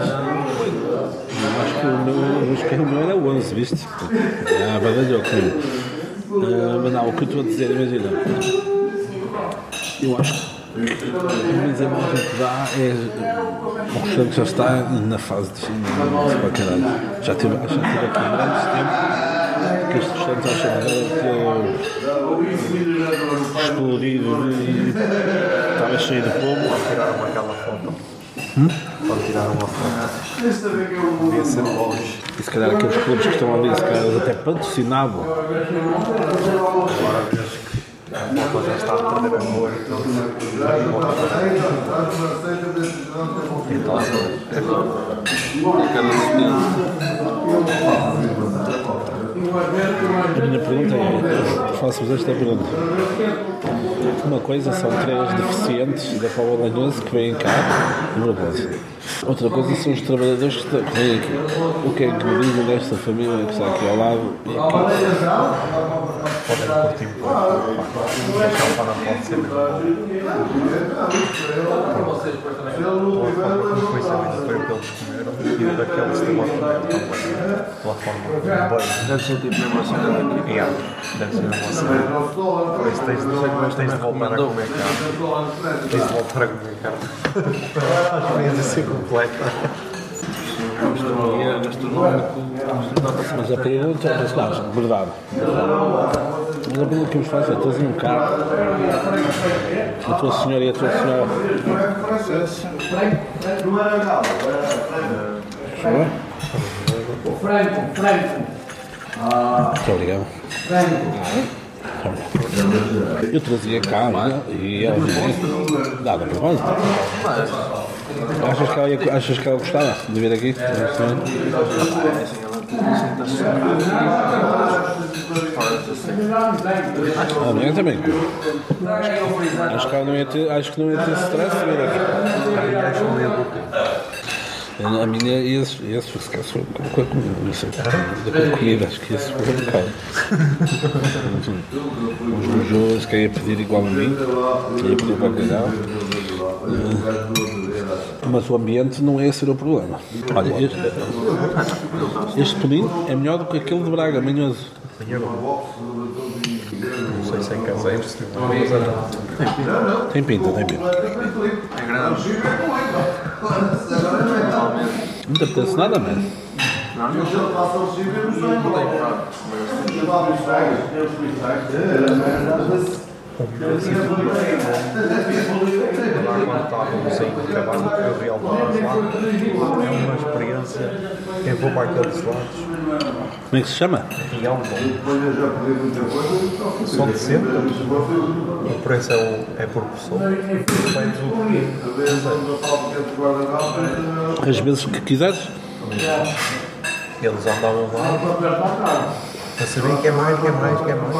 acho que o meu, eu acho que o meu era 11, viste? Ah, badalhou comigo. Ah, mas não, o que eu estou a dizer, imagina. Eu acho que mas a imagem que dá é o restaurante já está na fase de de para caralho. Já tive, já tive aqui grandes tempos que este restaurante acha que explodido e estava cheio de fogo. Tiraram aquela foto. Hum? Quando tiraram uma foto. Devia ser longe. E se calhar aqueles clubes que estão ali, se calhar eles até patrocinavam. Vês que a perder a cor e tudo. Então, A minha pergunta é, faço-vos esta pergunta. Uma coisa são três deficientes da Póvoa Lanhoso que vêm cá, número 12. Outra coisa são os trabalhadores que vêm aqui. O que é que me dizem desta família que está aqui ao lado? E aqui? podem curtir um pouco. Pode ser que vão comer também. Pela forma bem. Deve ser tipo mesmo assim daqui. Yeah, deve ser mesmo assim. Por isso tens de, mas tens de voltar a comer carne. Tens de voltar a comer carne. A experiência ser completa. Gastronomia, gastronómico. Mas a pergunta é, mas não, verdade. Mas a pergunta que nos faz é, estás num carro, a tua senhora e a tua senhora. Foi? Franco, Franco. Muito obrigado. Eu trazia cá né? e ela disse, dá da propósito. Achas que, ela ia, achas que ela gostava de vir aqui? A minha também. Acho que, ela não ia ter, acho que não ia ter stress de vir aqui. A minha esses, esses se calhar, foi com a comida, não sei. Da comida, acho que esse foi um bocado. Uns bujos que ia pedir igual a mim, ia pedir para bacalhau. Mas o ambiente não é esse o problema. Olha, este, este pequenino é melhor do que aquele de Braga, manhoso. Não sei se é caseiro, se tem Tem pinta, tem pinta. É grande. Não te apetece nada, mano. Não, não. Tem prato. Lá quando estávamos em Cavalo, eu vi algumas lá. É uma experiência. Quem for para aqueles lados, Como é que se chama? real bom. São de sempre. O preço é, o, é por pessoa. O. As vezes que quiseres. Eles andavam lá a saber que é mais, que é mais, que é mais.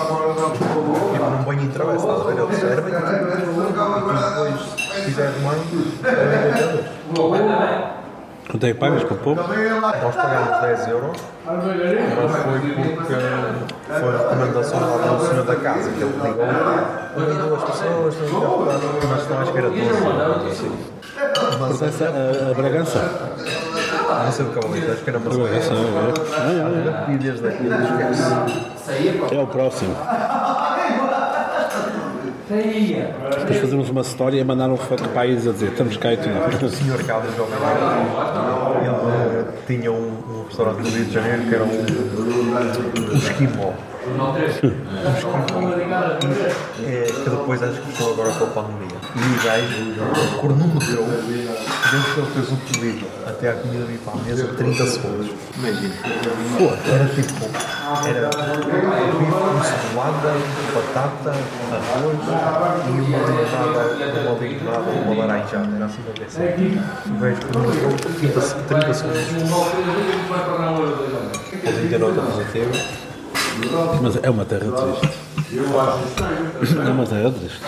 Tipo num banho em travessa, estás a ver? Eles servem e depois, se quiseres mais, é Quanto é que pagas para pouco? Nós pagámos 10 euros, mas foi porque foi recomendação lá do senhor da casa, que ele ligou, e duas pessoas, mas à esquerda de 12 assim. Pertence a, a Bragança? Não sei o que é o acho que era uma Bragança, é, E desde aqui, esquece. é. É o próximo. Depois fazemos uma história e mandar um foto para eles a dizer estamos cá e tu não. O senhor Carlos Jovem ele eh, tinha um, um restaurante no Rio de Janeiro que era um, um esquimó. Um esquimó. É, que depois acho que fechou agora com a pandemia. E o gajo cronometrou, desde que ele fez o pedido até a comida vir para a mesa 30 segundos. Imagina. Era tipo, era cebolada, batata, arroz e uma limonada, uma limonada, uma laranjada. Era assim que eu pensei. O gajo comia 30, 30 segundos. Podem ter outra positiva. Mas é uma terra triste. É uma terra triste.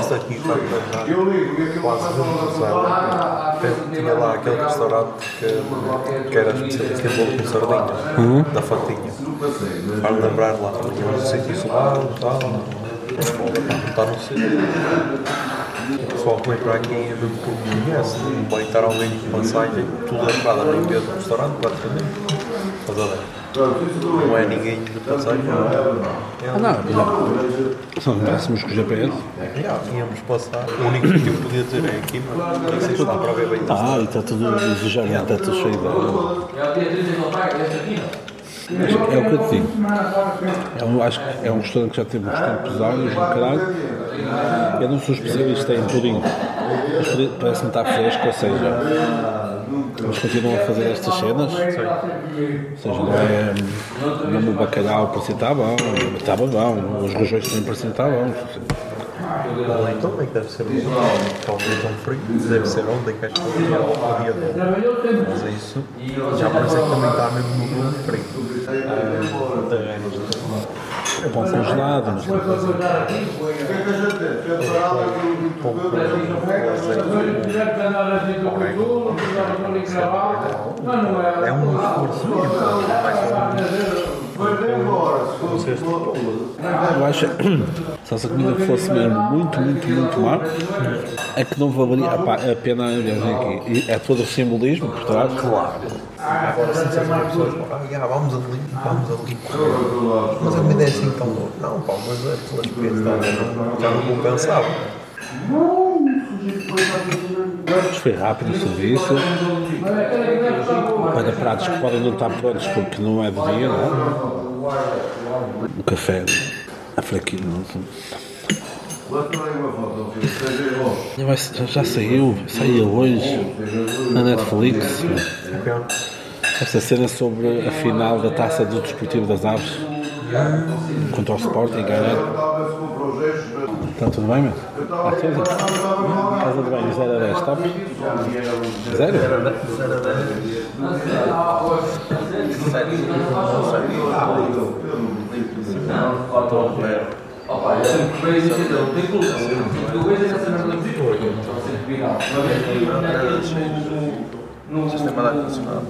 Isto aqui está a lembrar quase revolução. Tinha lá aquele restaurante que, que era especialista em bolo com sardinha, da fatinha. Para lembrar lá, tinha um sítio isolado, tal. Está no sítio. O pessoal que vem para aqui é mesmo que me conhece, vai estar ao meio de passagem, tudo lembrado no meio do restaurante, praticamente. Estás a ver? Não é ninguém de passagem, não. Ah, não, não. Se não tivéssemos com o GPS. Já, íamos passar. O único que eu podia ter é aqui, mas não sei se dá para ver bem. Ah, e está tudo desejado, está tudo cheio de água. É o que eu te digo. É um, acho que é um restaurante que já teve tempos áureos, no caralho. Eu não sou especialista em pudim, mas parece-me estar fresco, ou seja, eles continuam a fazer estas cenas. Ou seja, não é. Mesmo o bacalhau parecia estar bom, estava bom, os rojões também pareciam estar bons. Ou então é que deve ser talvez um frio, deve ser onde é que acho que é o dia dele. Mas é isso, já parece que também está mesmo no frio. É bom congelado, mas não É um esforço Eu acho se essa comida fosse mesmo muito, muito, muito má, é que não valeria a pena a viagem aqui. E é todo o simbolismo por trás. Claro. Agora, pessoas ah, já, vamos ali, vamos ali. Mas a comida é assim tão boa. Não, pá, mas é pelas peças, tá, não- já não compensava. Mas foi rápido o serviço. Para pratos que podem não estar prontos porque não é de dia, não é? O café é fraquinho. Não? Vai- já- saiu, saiu hoje na Netflix. Esta cena sobre a final da taça do Desportivo das Aves contra o Sporting, ganhar. Está tudo bem, meu? Está tudo? Está tudo bem, 0 a 10, top? Zero? Sistema de ar-condicionado.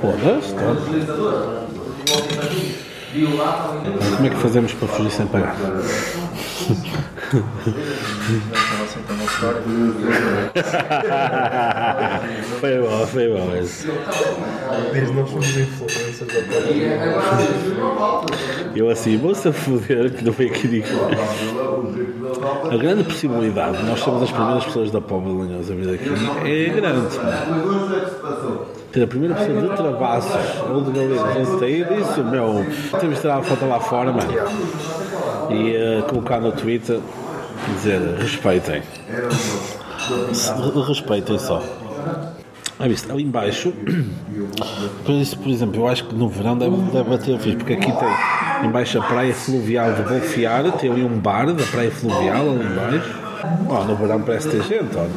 Foda-se, tá. Como é que fazemos para fugir sem pagar? Não foi bom, foi bom. Desde nós somos influencers da Eu assim, vou-se a foder que não foi aqui digo. A grande possibilidade de nós sermos as primeiras pessoas da Póvoa de Lanhosa a vir aqui é grande. Ter a primeira pessoa de Travassos ou de Galinhas a sair disso, meu, temos de tirar a foto lá fora, mano. E eh, colocar no Twitter dizer respeitem. Respeitem só. Ah, ali embaixo, por isso, por exemplo, eu acho que no verão deve, deve bater fixe, porque aqui tem embaixo a praia fluvial de Bolfiar, tem ali um bar da praia fluvial ali embaixo. Oh, no verão parece ter gente, olha.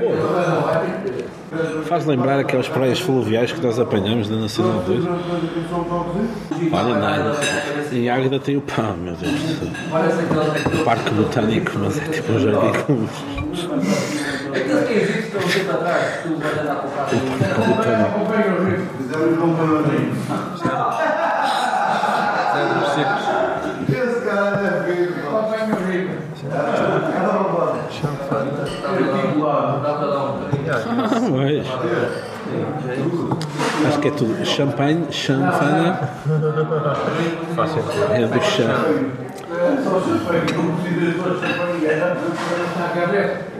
Pouco. Faz lembrar aquelas praias fluviais que nós apanhamos na Nacional 2. Olha, nada. Em Águeda tem o pão, meu Deus. do céu. O Parque Botânico, mas é tipo um jardim com que existem que estão sempre atrás, tu vais andar com o carro. botânico. Mas, acho que é tudo champanhe, chanfana, é do chá.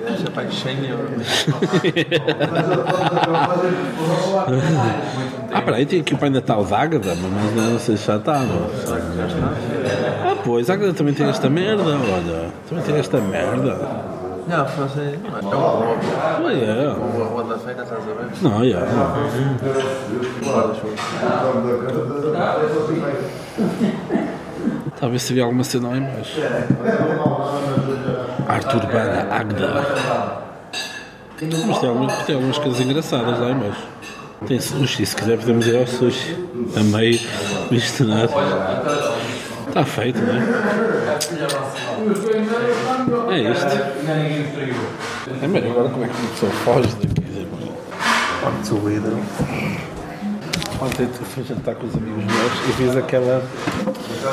Você vai cheio. Ah, peraí, tem aqui o Pai Natal de Ágada, mas não sei se já está. Não. Ah, pois, Ágada também tem esta merda, olha. Também tem esta merda. Não, francês não é. É. Ah, é. Uma rua da feira, estás a ver? Não. Talvez se havia alguma cena lá em baixo. Arte urbana, Agda. Mas tem, algumas, tem algumas coisas engraçadas lá em baixo. Tem sushi, se quiser podemos ir ao sushi. A meio misturar. Está feito, não é? É isto. É mesmo, agora como é que uma pessoa foge daqui? Parte subida. Ontem fui jantar com os amigos meus e fiz aquela,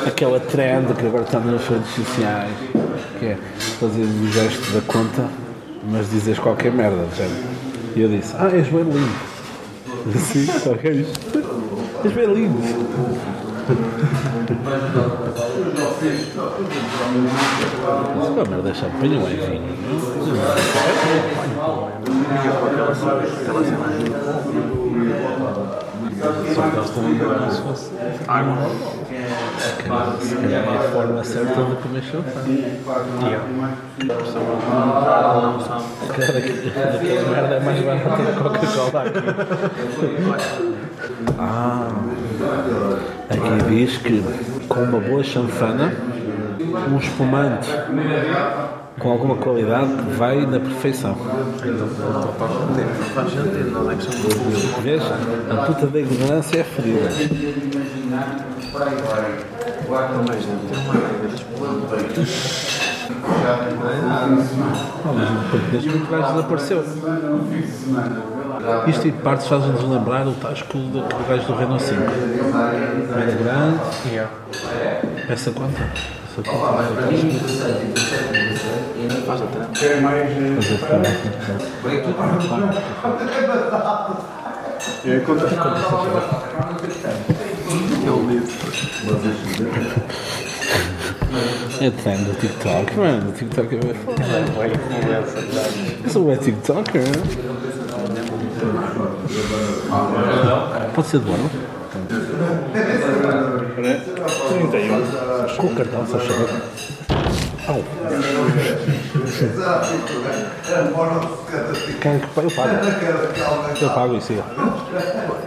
aquela trend que agora está nas redes sociais, que é fazer o gesto da conta, mas dizes qualquer merda, já. E eu disse, ah, és bem lindo. Assim, só que é isto. És bem lindo. É merda, é champanhe ou é vinho? Só que eles também como se fosse água. Se calhar é a forma certa de comer champanhe. Aquela aquela merda é mais barata da Coca-Cola aqui. Ah, aqui diz que com uma boa chanfana, um espumante com alguma qualidade vai na perfeição. Que. Vês? A puta da ignorância é espumante. Ah, mas que o gajo desapareceu. Isto tipo de partes faz-nos lembrar o tasco do, do gajo do Renault 5. Era grande. Essa quanto? Essa quanto? Faz até. É mais. eh, É contra É trend do TikTok, mano. O TikTok é bem foda. Eu sou um TikToker, né? Pode ser do ano? 31. Com o cartão, só chama. Au. Quem é que paga? Eu pago. Eu pago isso aí.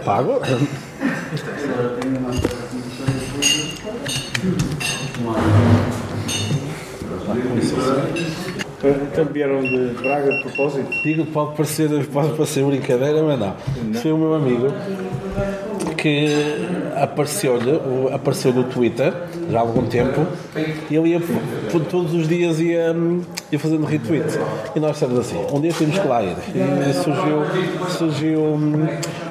Pago? Então vieram de Braga de propósito? Digo, pode parecer, pode parecer brincadeira, mas não. Foi o meu amigo que apareceu-lhe, apareceu no Twitter, já há algum tempo, e ele ia, todos os dias ia, ia fazendo retweet. E nós estamos assim, um dia temos que lá ir. E surgiu, surgiu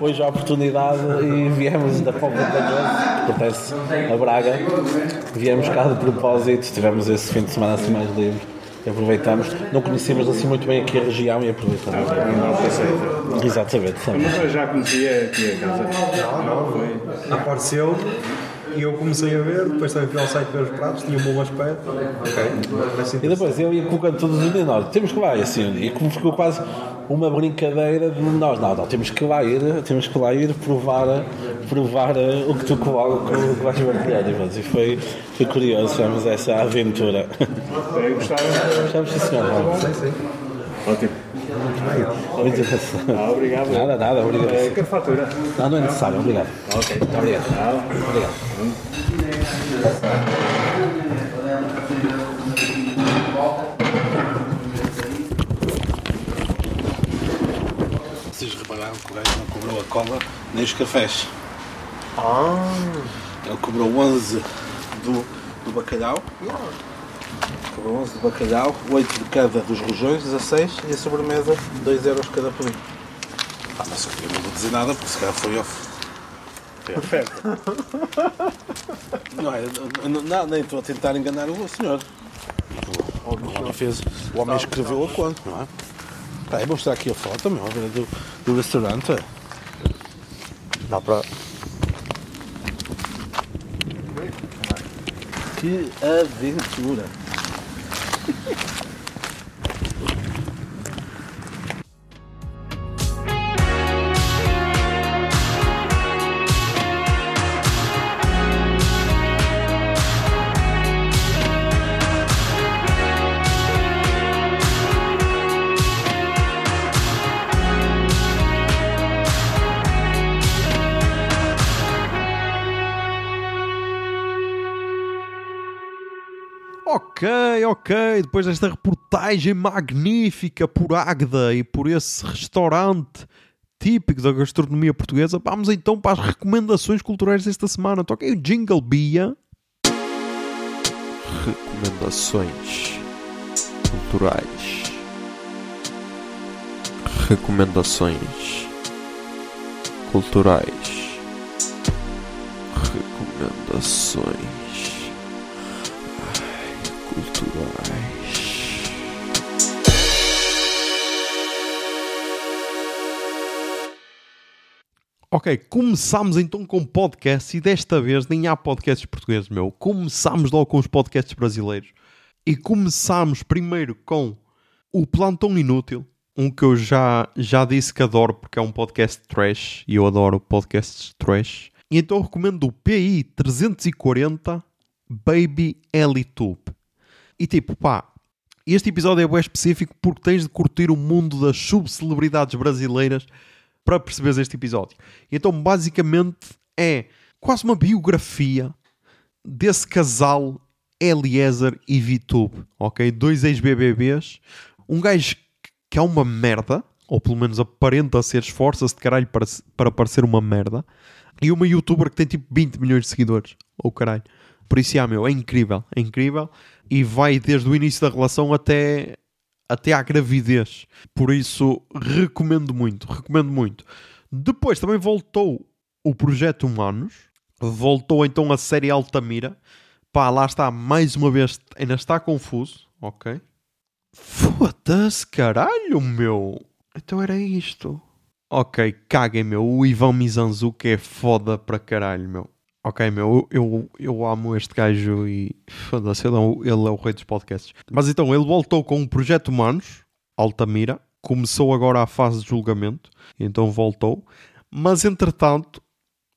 hoje a oportunidade e viemos da Póvoa da que pertence a Braga, viemos cá de propósito, tivemos esse fim de semana assim mais livre. Aproveitamos, não conhecíamos assim muito bem aqui a região e aproveitamos. Não pensei. Exatamente, sabe? Mas eu já conhecia aqui a casa. Não, foi. apareceu e eu comecei a ver, depois também fui ao site ver os pratos, tinha um bom aspecto. Ok, E depois eu ia colocando todos os dias, nós temos que lá assim, e como ficou quase uma brincadeira de nós, não, não, temos que lá ir, temos que lá ir provar, provar eh, o que tu o que vais partilhar. E, e foi, foi curioso, fizemos essa aventura. Eu gostava. Gostamos, sim senhor. Sim, sim. Ótimo. Muito engraçado. Ah, obrigado. Nada, nada, obrigado. Quero fatura. Não, não é necessário, obrigado. Ok. Obrigado. Obrigado. Repararam que o gajo não cobrou a cola nem os cafés. Ele cobrou 11 do, do bacalhau. Cobrou 11 do bacalhau, 8 de cada dos rojões, 16 e a sobremesa 2 euros cada pudim. Ah, mas eu não vou dizer nada porque se calhar foi off. perfeito. Não, é, não, não, nem estou a tentar enganar o senhor. O, o homem fez, o homem escreveu a conta, não é? Vou mostrar aqui a foto, meu, do, do restaurante. Dá para. Que aventura! Ok, ok. Depois desta reportagem magnífica por Águeda e por esse restaurante típico da gastronomia portuguesa, vamos então para as recomendações culturais desta semana. Toquei o Jingle Bia. Recomendações culturais. Recomendações culturais. Recomendações culturais. Ok, começámos então com podcast e desta vez nem há podcasts portugueses, meu. Começámos logo com os podcasts brasileiros. E começámos primeiro com o Plantão Inútil, um que eu já, já disse que adoro porque é um podcast trash e eu adoro podcasts trash. E então recomendo o PI 340 Baby Elitube. E tipo, pá, este episódio é bem específico porque tens de curtir o mundo das subcelebridades brasileiras para perceberes este episódio. Então, basicamente, é quase uma biografia desse casal Eliezer e Vitube, ok? Dois ex-BBBs, um gajo que é uma merda, ou pelo menos aparenta ser, esforça-se de caralho para, para parecer uma merda, e uma youtuber que tem tipo 20 milhões de seguidores, ou oh, caralho. Por isso, ah, meu, é incrível, é incrível, e vai desde o início da relação até até à gravidez. Por isso, recomendo muito, recomendo muito. Depois também voltou o Projeto Humanos, voltou então a série Altamira. Pá, lá está, mais uma vez, ainda está confuso, ok? Foda-se, caralho, meu! Então era isto. Ok, caguem, meu. O Ivan Mizanzuki é foda para caralho, meu. Ok, meu, eu, eu amo este gajo e foda-se, ele, é o- ele é o rei dos podcasts. Mas então, ele voltou com o Projeto Humanos, Altamira, começou agora a fase de julgamento, então voltou. Mas entretanto,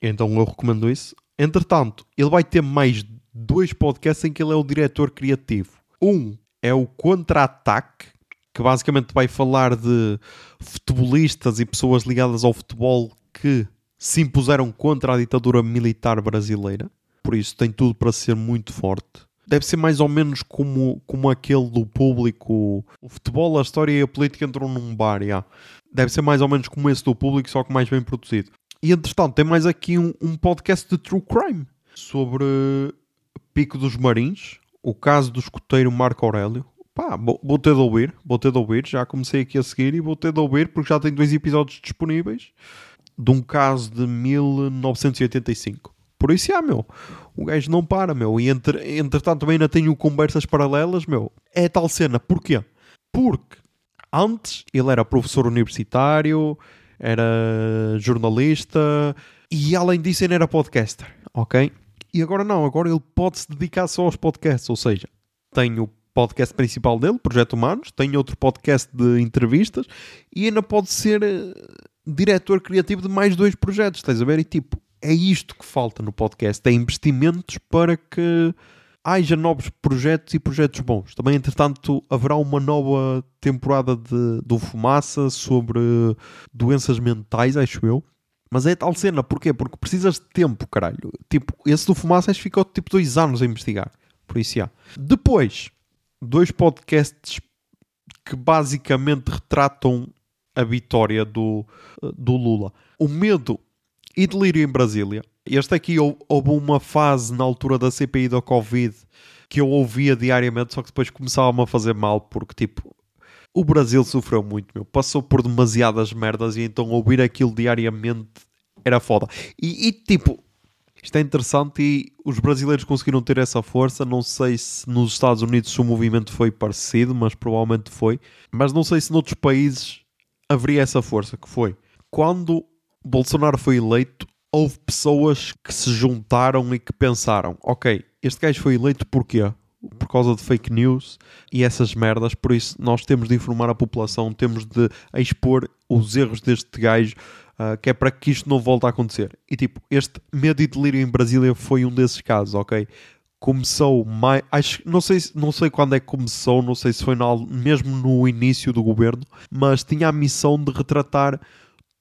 então eu recomendo isso. Entretanto, ele vai ter mais dois podcasts em que ele é o diretor criativo. Um é o Contra-Ataque, que basicamente vai falar de futebolistas e pessoas ligadas ao futebol que se impuseram contra a ditadura militar brasileira. Por isso tem tudo para ser muito forte. Deve ser mais ou menos como, como aquele do público. O futebol, a história e a política entram num bar. já. Deve ser mais ou menos como esse do público, só que mais bem produzido. E entretanto, tem mais aqui um, um podcast de true crime sobre Pico dos Marins, o caso do escoteiro Marco Aurélio. Pá, vou ter de ouvir, vou ter de ouvir. Já comecei aqui a seguir e vou ter de ouvir porque já tem dois episódios disponíveis de um caso de 1985. Por isso, ah, meu, o gajo não para, meu. E entre, entretanto também ainda tenho conversas paralelas, meu. É tal cena. Porquê? Porque antes ele era professor universitário, era jornalista e além disso ainda era podcaster, ok? E agora não, agora ele pode se dedicar só aos podcasts, ou seja, tem o podcast principal dele, Projeto Humanos, tem outro podcast de entrevistas e ainda pode ser eh, diretor criativo de mais dois projetos, estás a ver? E tipo, é isto que falta no podcast, é investimentos para que haja novos projetos e projetos bons. Também, entretanto, haverá uma nova temporada de, do Fumaça sobre doenças mentais, acho eu. Mas é tal cena, porquê? Porque precisas de tempo, caralho. Tipo, esse do Fumaça acho que ficou tipo dois anos a investigar. Por isso, já. Depois, dois podcasts que basicamente retratam a vitória do, do Lula. O medo e delírio em Brasília. Este aqui hou- houve uma fase na altura da CPI da Covid que eu ouvia diariamente, só que depois começava-me a fazer mal, porque tipo, o Brasil sofreu muito, meu. Passou por demasiadas merdas e então ouvir aquilo diariamente era foda. E, e, tipo, isto é interessante e os brasileiros conseguiram ter essa força. Não sei se nos Estados Unidos o movimento foi parecido, mas provavelmente foi. Mas não sei se noutros países haveria essa força que foi. Quando Bolsonaro foi eleito, houve pessoas que se juntaram e que pensaram: ok, este gajo foi eleito porquê? Por causa de fake news e essas merdas, por isso nós temos de informar a população, temos de expor os erros deste gajo, ah, que é para que isto não volte a acontecer. E tipo, este medo e delírio em Brasília foi um desses casos, ok? Começou mais, acho, não sei, se- não sei quando é que começou, não sei se foi mesmo no início do governo, mas tinha a missão de retratar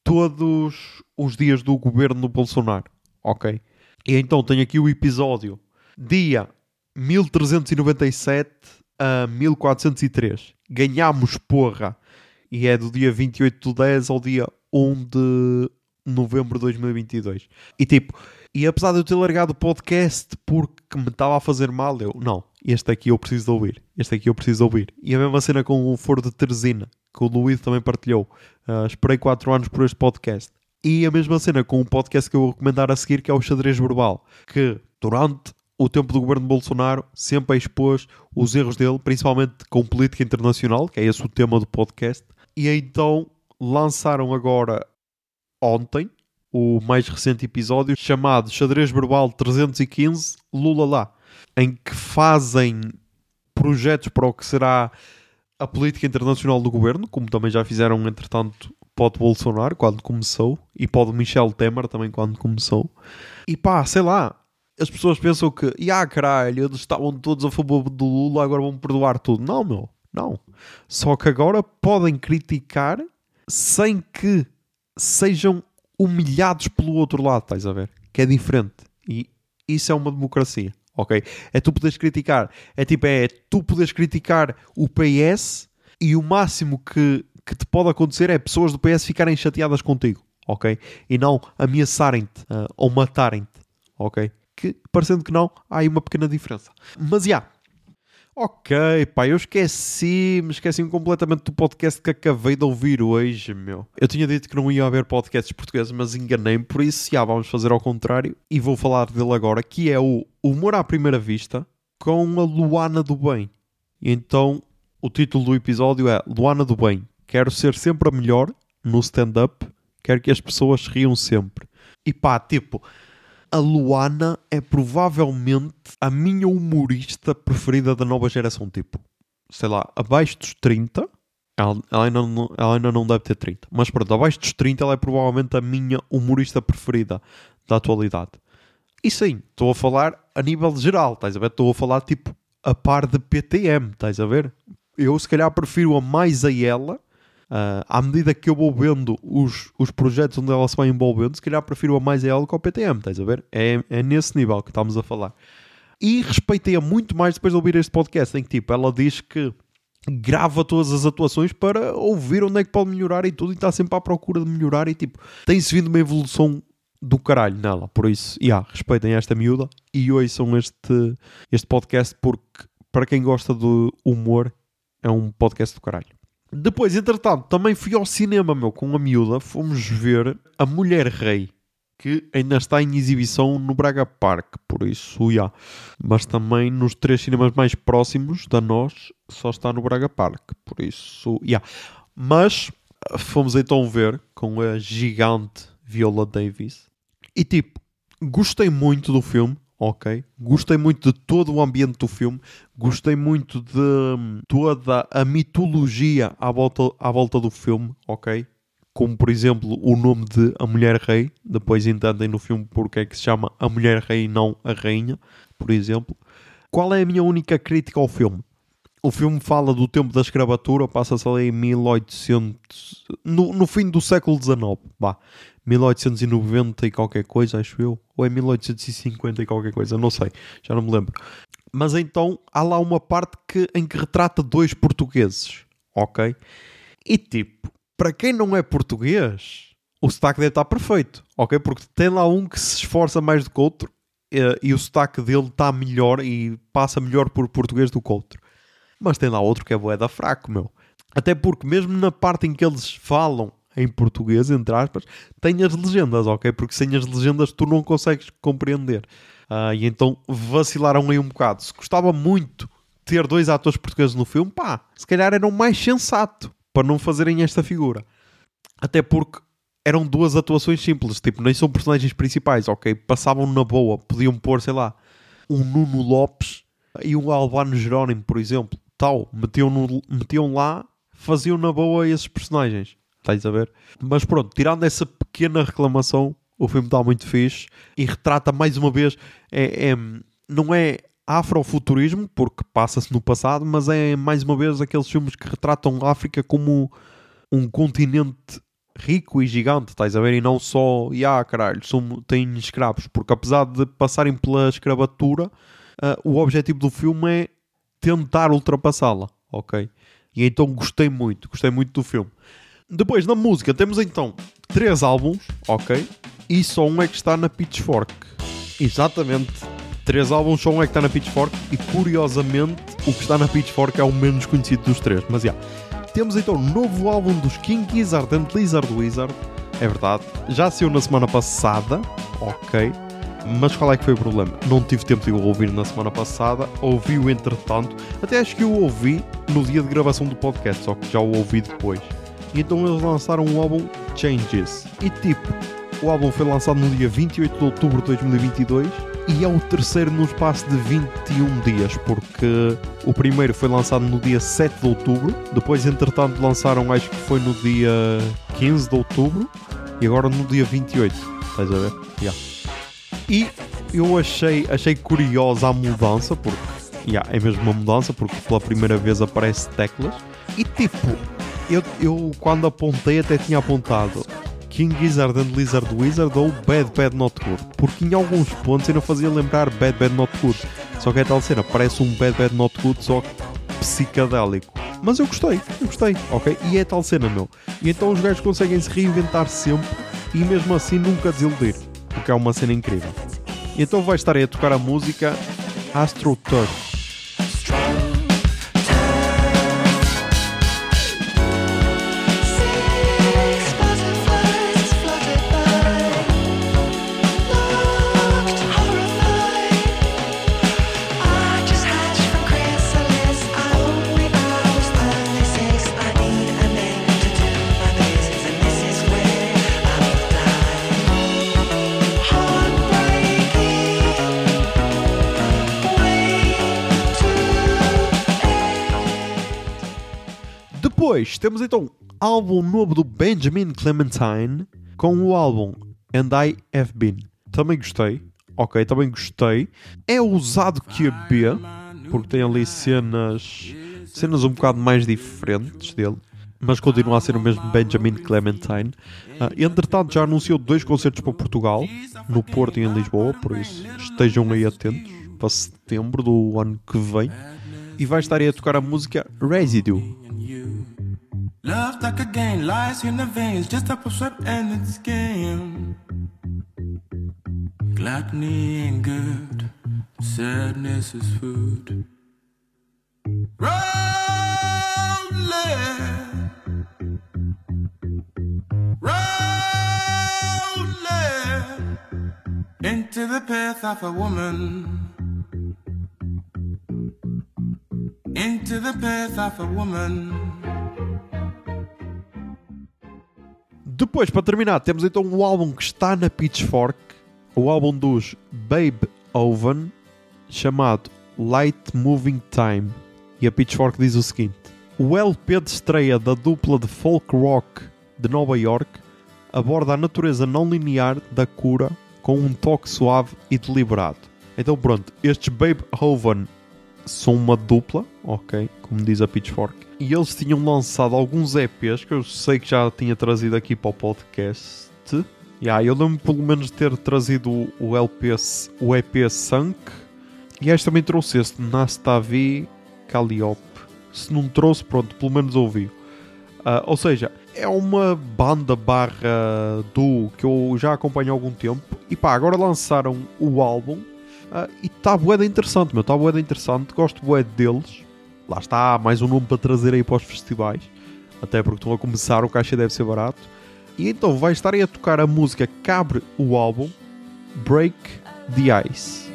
todos os dias do governo do Bolsonaro, ok? E então tenho aqui o episódio dia 1397 a 1403. Ganhámos porra. E é do dia 28 de 10 ao dia 1 de novembro de 2022. E tipo, e apesar de eu ter largado o podcast porque me estava a fazer mal, eu, não, este aqui eu preciso de ouvir. Este aqui eu preciso de ouvir. E a mesma cena com o Foro de Teresina, que o Luís também partilhou. Uh, esperei 4 anos por este podcast. E a mesma cena com o podcast que eu vou recomendar a seguir, que é o Xadrez Verbal, que durante o tempo do governo Bolsonaro sempre expôs os erros dele, principalmente com política internacional, que é esse o tema do podcast. E então lançaram agora ontem o mais recente episódio chamado Xadrez Verbal 315 Lula lá, em que fazem projetos para o que será a política internacional do governo, como também já fizeram, entretanto, pode Bolsonaro quando começou e pode Michel Temer também quando começou. E pá, sei lá, as pessoas pensam que, ah, caralho, eles estavam todos a favor do Lula, agora vão perdoar tudo. Não, meu, não. Só que agora podem criticar sem que sejam humilhados pelo outro lado, estás a ver? Que é diferente. E isso é uma democracia, ok? É tu poderes criticar, é tipo, é tu poderes criticar o PS e o máximo que, que te pode acontecer é pessoas do PS ficarem chateadas contigo, ok? E não ameaçarem-te uh, ou matarem-te, ok? Que, parecendo que não, há aí uma pequena diferença. Mas, já, yeah, Ok, pá, eu esqueci-me, esqueci-me completamente do podcast que acabei de ouvir hoje, meu. Eu tinha dito que não ia haver podcasts portugueses, mas enganei-me, por isso, já, vamos fazer ao contrário. E vou falar dele agora, que é o Humor à Primeira Vista, com a Luana do Bem. Então, o título do episódio é Luana do Bem. Quero ser sempre a melhor no stand-up, quero que as pessoas riam sempre. E pá, tipo a Luana é provavelmente a minha humorista preferida da nova geração. Tipo, sei lá, abaixo dos 30. Ela, ela, ainda não, ela ainda não deve ter 30. Mas pronto, abaixo dos 30 ela é provavelmente a minha humorista preferida da atualidade. E sim, estou a falar a nível geral, estás a ver? Estou a falar tipo a par de PTM, estás a ver? Eu se calhar prefiro a mais a ela Uh, à medida que eu vou vendo os, os projetos onde ela se vai envolvendo, se calhar prefiro a mais ela que ao PTM, estás a ver? É, é nesse nível que estamos a falar. E respeitei-a muito mais depois de ouvir este podcast, em que tipo, ela diz que grava todas as atuações para ouvir onde é que pode melhorar e tudo, e está sempre à procura de melhorar, e tipo, tem-se vindo uma evolução do caralho nela. Por isso, yeah, respeitem esta miúda e ouçam este, este podcast, porque para quem gosta do humor, é um podcast do caralho. Depois, entretanto, também fui ao cinema, meu, com a miúda. Fomos ver A Mulher Rei, que ainda está em exibição no Braga Park, por isso, já. Mas também nos três cinemas mais próximos da nós, só está no Braga Park, por isso, já. Mas fomos então ver com a gigante Viola Davis. E tipo, gostei muito do filme ok? Gostei muito de todo o ambiente do filme, gostei muito de hum, toda a mitologia à volta, à volta do filme, ok? Como, por exemplo, o nome de A Mulher Rei, depois entendem no filme porque é que se chama A Mulher Rei e não A Rainha, por exemplo. Qual é a minha única crítica ao filme? O filme fala do tempo da escravatura, passa-se ali em 1800... No, no fim do século XIX, vá. 1890 e qualquer coisa, acho eu. Ou é 1850 e qualquer coisa, não sei, já não me lembro. Mas então há lá uma parte que, em que retrata dois portugueses, ok? E tipo, para quem não é português, o sotaque deve estar perfeito, ok? Porque tem lá um que se esforça mais do que o outro e, eh, e o sotaque dele está melhor e passa melhor por português do que o outro. Mas tem lá outro que é boeda fraco, meu. Até porque mesmo na parte em que eles falam em português, entre aspas, tem as legendas, ok? Porque sem as legendas tu não consegues compreender. Uh, e então vacilaram aí um bocado. Se gostava muito ter dois atores portugueses no filme, pá, se calhar era o mais sensato para não fazerem esta figura. Até porque eram duas atuações simples, tipo, nem são personagens principais, ok? Passavam na boa, podiam pôr, sei lá, um Nuno Lopes e um Albano Jerónimo, por exemplo, tal, metiam, no, metiam lá, faziam na boa esses personagens. Estás a ver? Mas pronto, tirando essa pequena reclamação, o filme está muito fixe e retrata mais uma vez. É, é não é afrofuturismo, porque passa-se no passado, mas é mais uma vez aqueles filmes que retratam a África como um continente rico e gigante, estás a ver? E não só, e ah, caralho, são, têm escravos, porque apesar de passarem pela escravatura, ah, o objetivo do filme é tentar ultrapassá-la, ok? E então gostei muito, gostei muito do filme. Depois, na música, temos então três álbuns, ok? E só um é que está na Pitchfork. Exatamente. Três álbuns, só um é que está na Pitchfork. E curiosamente, o que está na Pitchfork é o menos conhecido dos três. Mas já. Temos então o novo álbum dos King Gizzard and Lizard Wizard. É verdade. Já saiu na semana passada, ok? Mas qual é que foi o problema? Não tive tempo de o ouvir na semana passada, ouvi-o entretanto, até acho que o ouvi no dia de gravação do podcast, só que já o ouvi depois. Então eles lançaram o álbum Changes. E tipo, o álbum foi lançado no dia 28 de outubro de 2022 e é o terceiro no espaço de 21 dias, porque o primeiro foi lançado no dia 7 de outubro, depois entretanto lançaram acho que foi no dia 15 de outubro e agora no dia 28. Estás a ver? Yeah. E eu achei, achei curiosa a mudança, porque yeah, é mesmo uma mudança, porque pela primeira vez aparece teclas. E tipo, eu, eu quando apontei até tinha apontado King Gizzard and Lizard Wizard ou Bad Bad Not Good, porque em alguns pontos eu não fazia lembrar Bad Bad Not Good. Só que é tal cena, parece um Bad Bad Not Good, só psicadélico. Mas eu gostei, eu gostei, ok? E é tal cena, meu. E então os gajos conseguem se reinventar sempre e mesmo assim nunca desiludir o que é uma cena incrível. E então vai estar aí a tocar a música Astro Touch. Temos então álbum novo do Benjamin Clementine com o álbum And I Have Been. Também gostei. Ok, também gostei. É ousado que a B, porque tem ali cenas, cenas um bocado mais diferentes dele. Mas continua a ser o mesmo Benjamin Clementine. Ah, entretanto, já anunciou dois concertos para Portugal, no Porto e em Lisboa, por isso estejam aí atentos para setembro do ano que vem. E vai estar aí a tocar a música Residue. Love like a game, lies in the veins, just up a sweat and it's game. Gluttony ain't good, sadness is food. Rolling rolling into the path of a woman. Into the path of a woman. Depois, para terminar, temos então o álbum que está na Pitchfork, o álbum dos Babe Oven, chamado Light Moving Time. E a Pitchfork diz o seguinte: O LP de estreia da dupla de folk rock de Nova York aborda a natureza não linear da cura com um toque suave e deliberado. Então, pronto, estes Babe Oven são uma dupla, ok? Como diz a Pitchfork. E eles tinham lançado alguns EPs que eu sei que já tinha trazido aqui para o podcast. Yeah, eu lembro pelo menos de ter trazido o, LP, o EP Sunk. E este também trouxe este, Nastavi Calliope. Se não trouxe, pronto, pelo menos ouvi. Uh, ou seja, é uma banda barra duo que eu já acompanho há algum tempo. E pá, agora lançaram o álbum Uh, e está bué interessante, meu. Está bué interessante. Gosto bué deles. Lá está, mais um nome para trazer aí para os festivais. Até porque estão a começar, o caixa deve ser barato. E então vai estar aí a tocar a música que abre o álbum Break the Ice.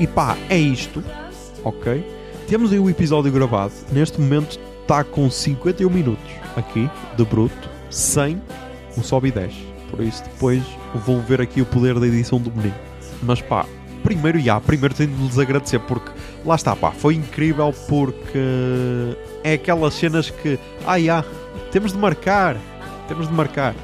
E pá, é isto, ok? Temos aí o episódio gravado. Neste momento está com 51 minutos aqui, de bruto, sem o sobe e desce. Por isso depois vou ver aqui o poder da edição do menino. Mas pá, primeiro, já, primeiro tenho de lhes agradecer porque lá está, pá, foi incrível porque é aquelas cenas que, ah, já, temos de marcar, temos de marcar.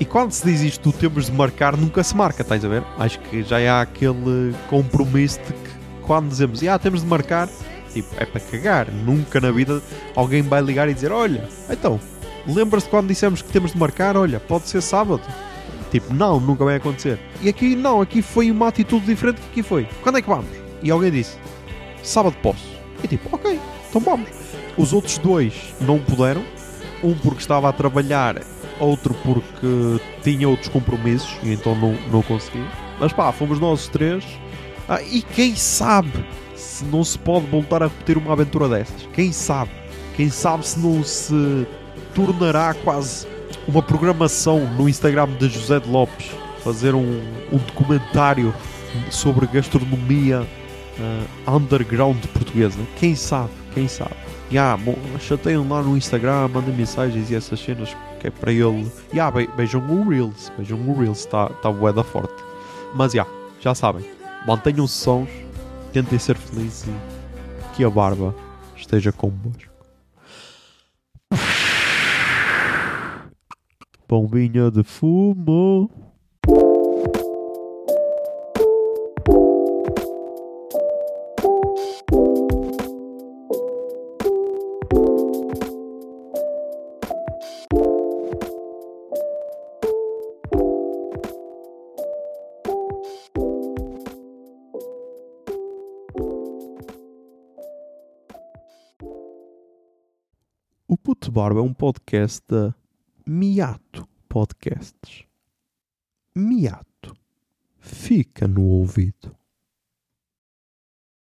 E quando se diz isto temos de marcar, nunca se marca, estás a ver? Acho que já há aquele compromisso de que quando dizemos, ah, temos de marcar, tipo, é para cagar. Nunca na vida alguém vai ligar e dizer, olha, então, lembra-se quando dissemos que temos de marcar, olha, pode ser sábado. Tipo, não, nunca vai acontecer. E aqui não, aqui foi uma atitude diferente que aqui foi. Quando é que vamos? E alguém disse, sábado posso. E tipo, ok, então vamos. Os outros dois não puderam. Um porque estava a trabalhar, outro porque tinha outros compromissos e então não, não conseguia. Mas pá, fomos nós três. Ah, e quem sabe se não se pode voltar a repetir uma aventura dessas? Quem sabe? Quem sabe se não se tornará quase uma programação no Instagram de José de Lopes fazer um, um documentário sobre gastronomia uh, underground portuguesa. Quem sabe? Quem sabe? E ah, chateiam lá no Instagram, mandem mensagens e essas cenas que é para ele. E ah, vejam o Reels, vejam o Reels, está tá bué forte. Mas já, já sabem, mantenham-se sons, tentem ser felizes e que a barba esteja convosco. Bombinha de fumo. Puto Barba é um podcast da Miato Podcasts. Miato. Fica no ouvido.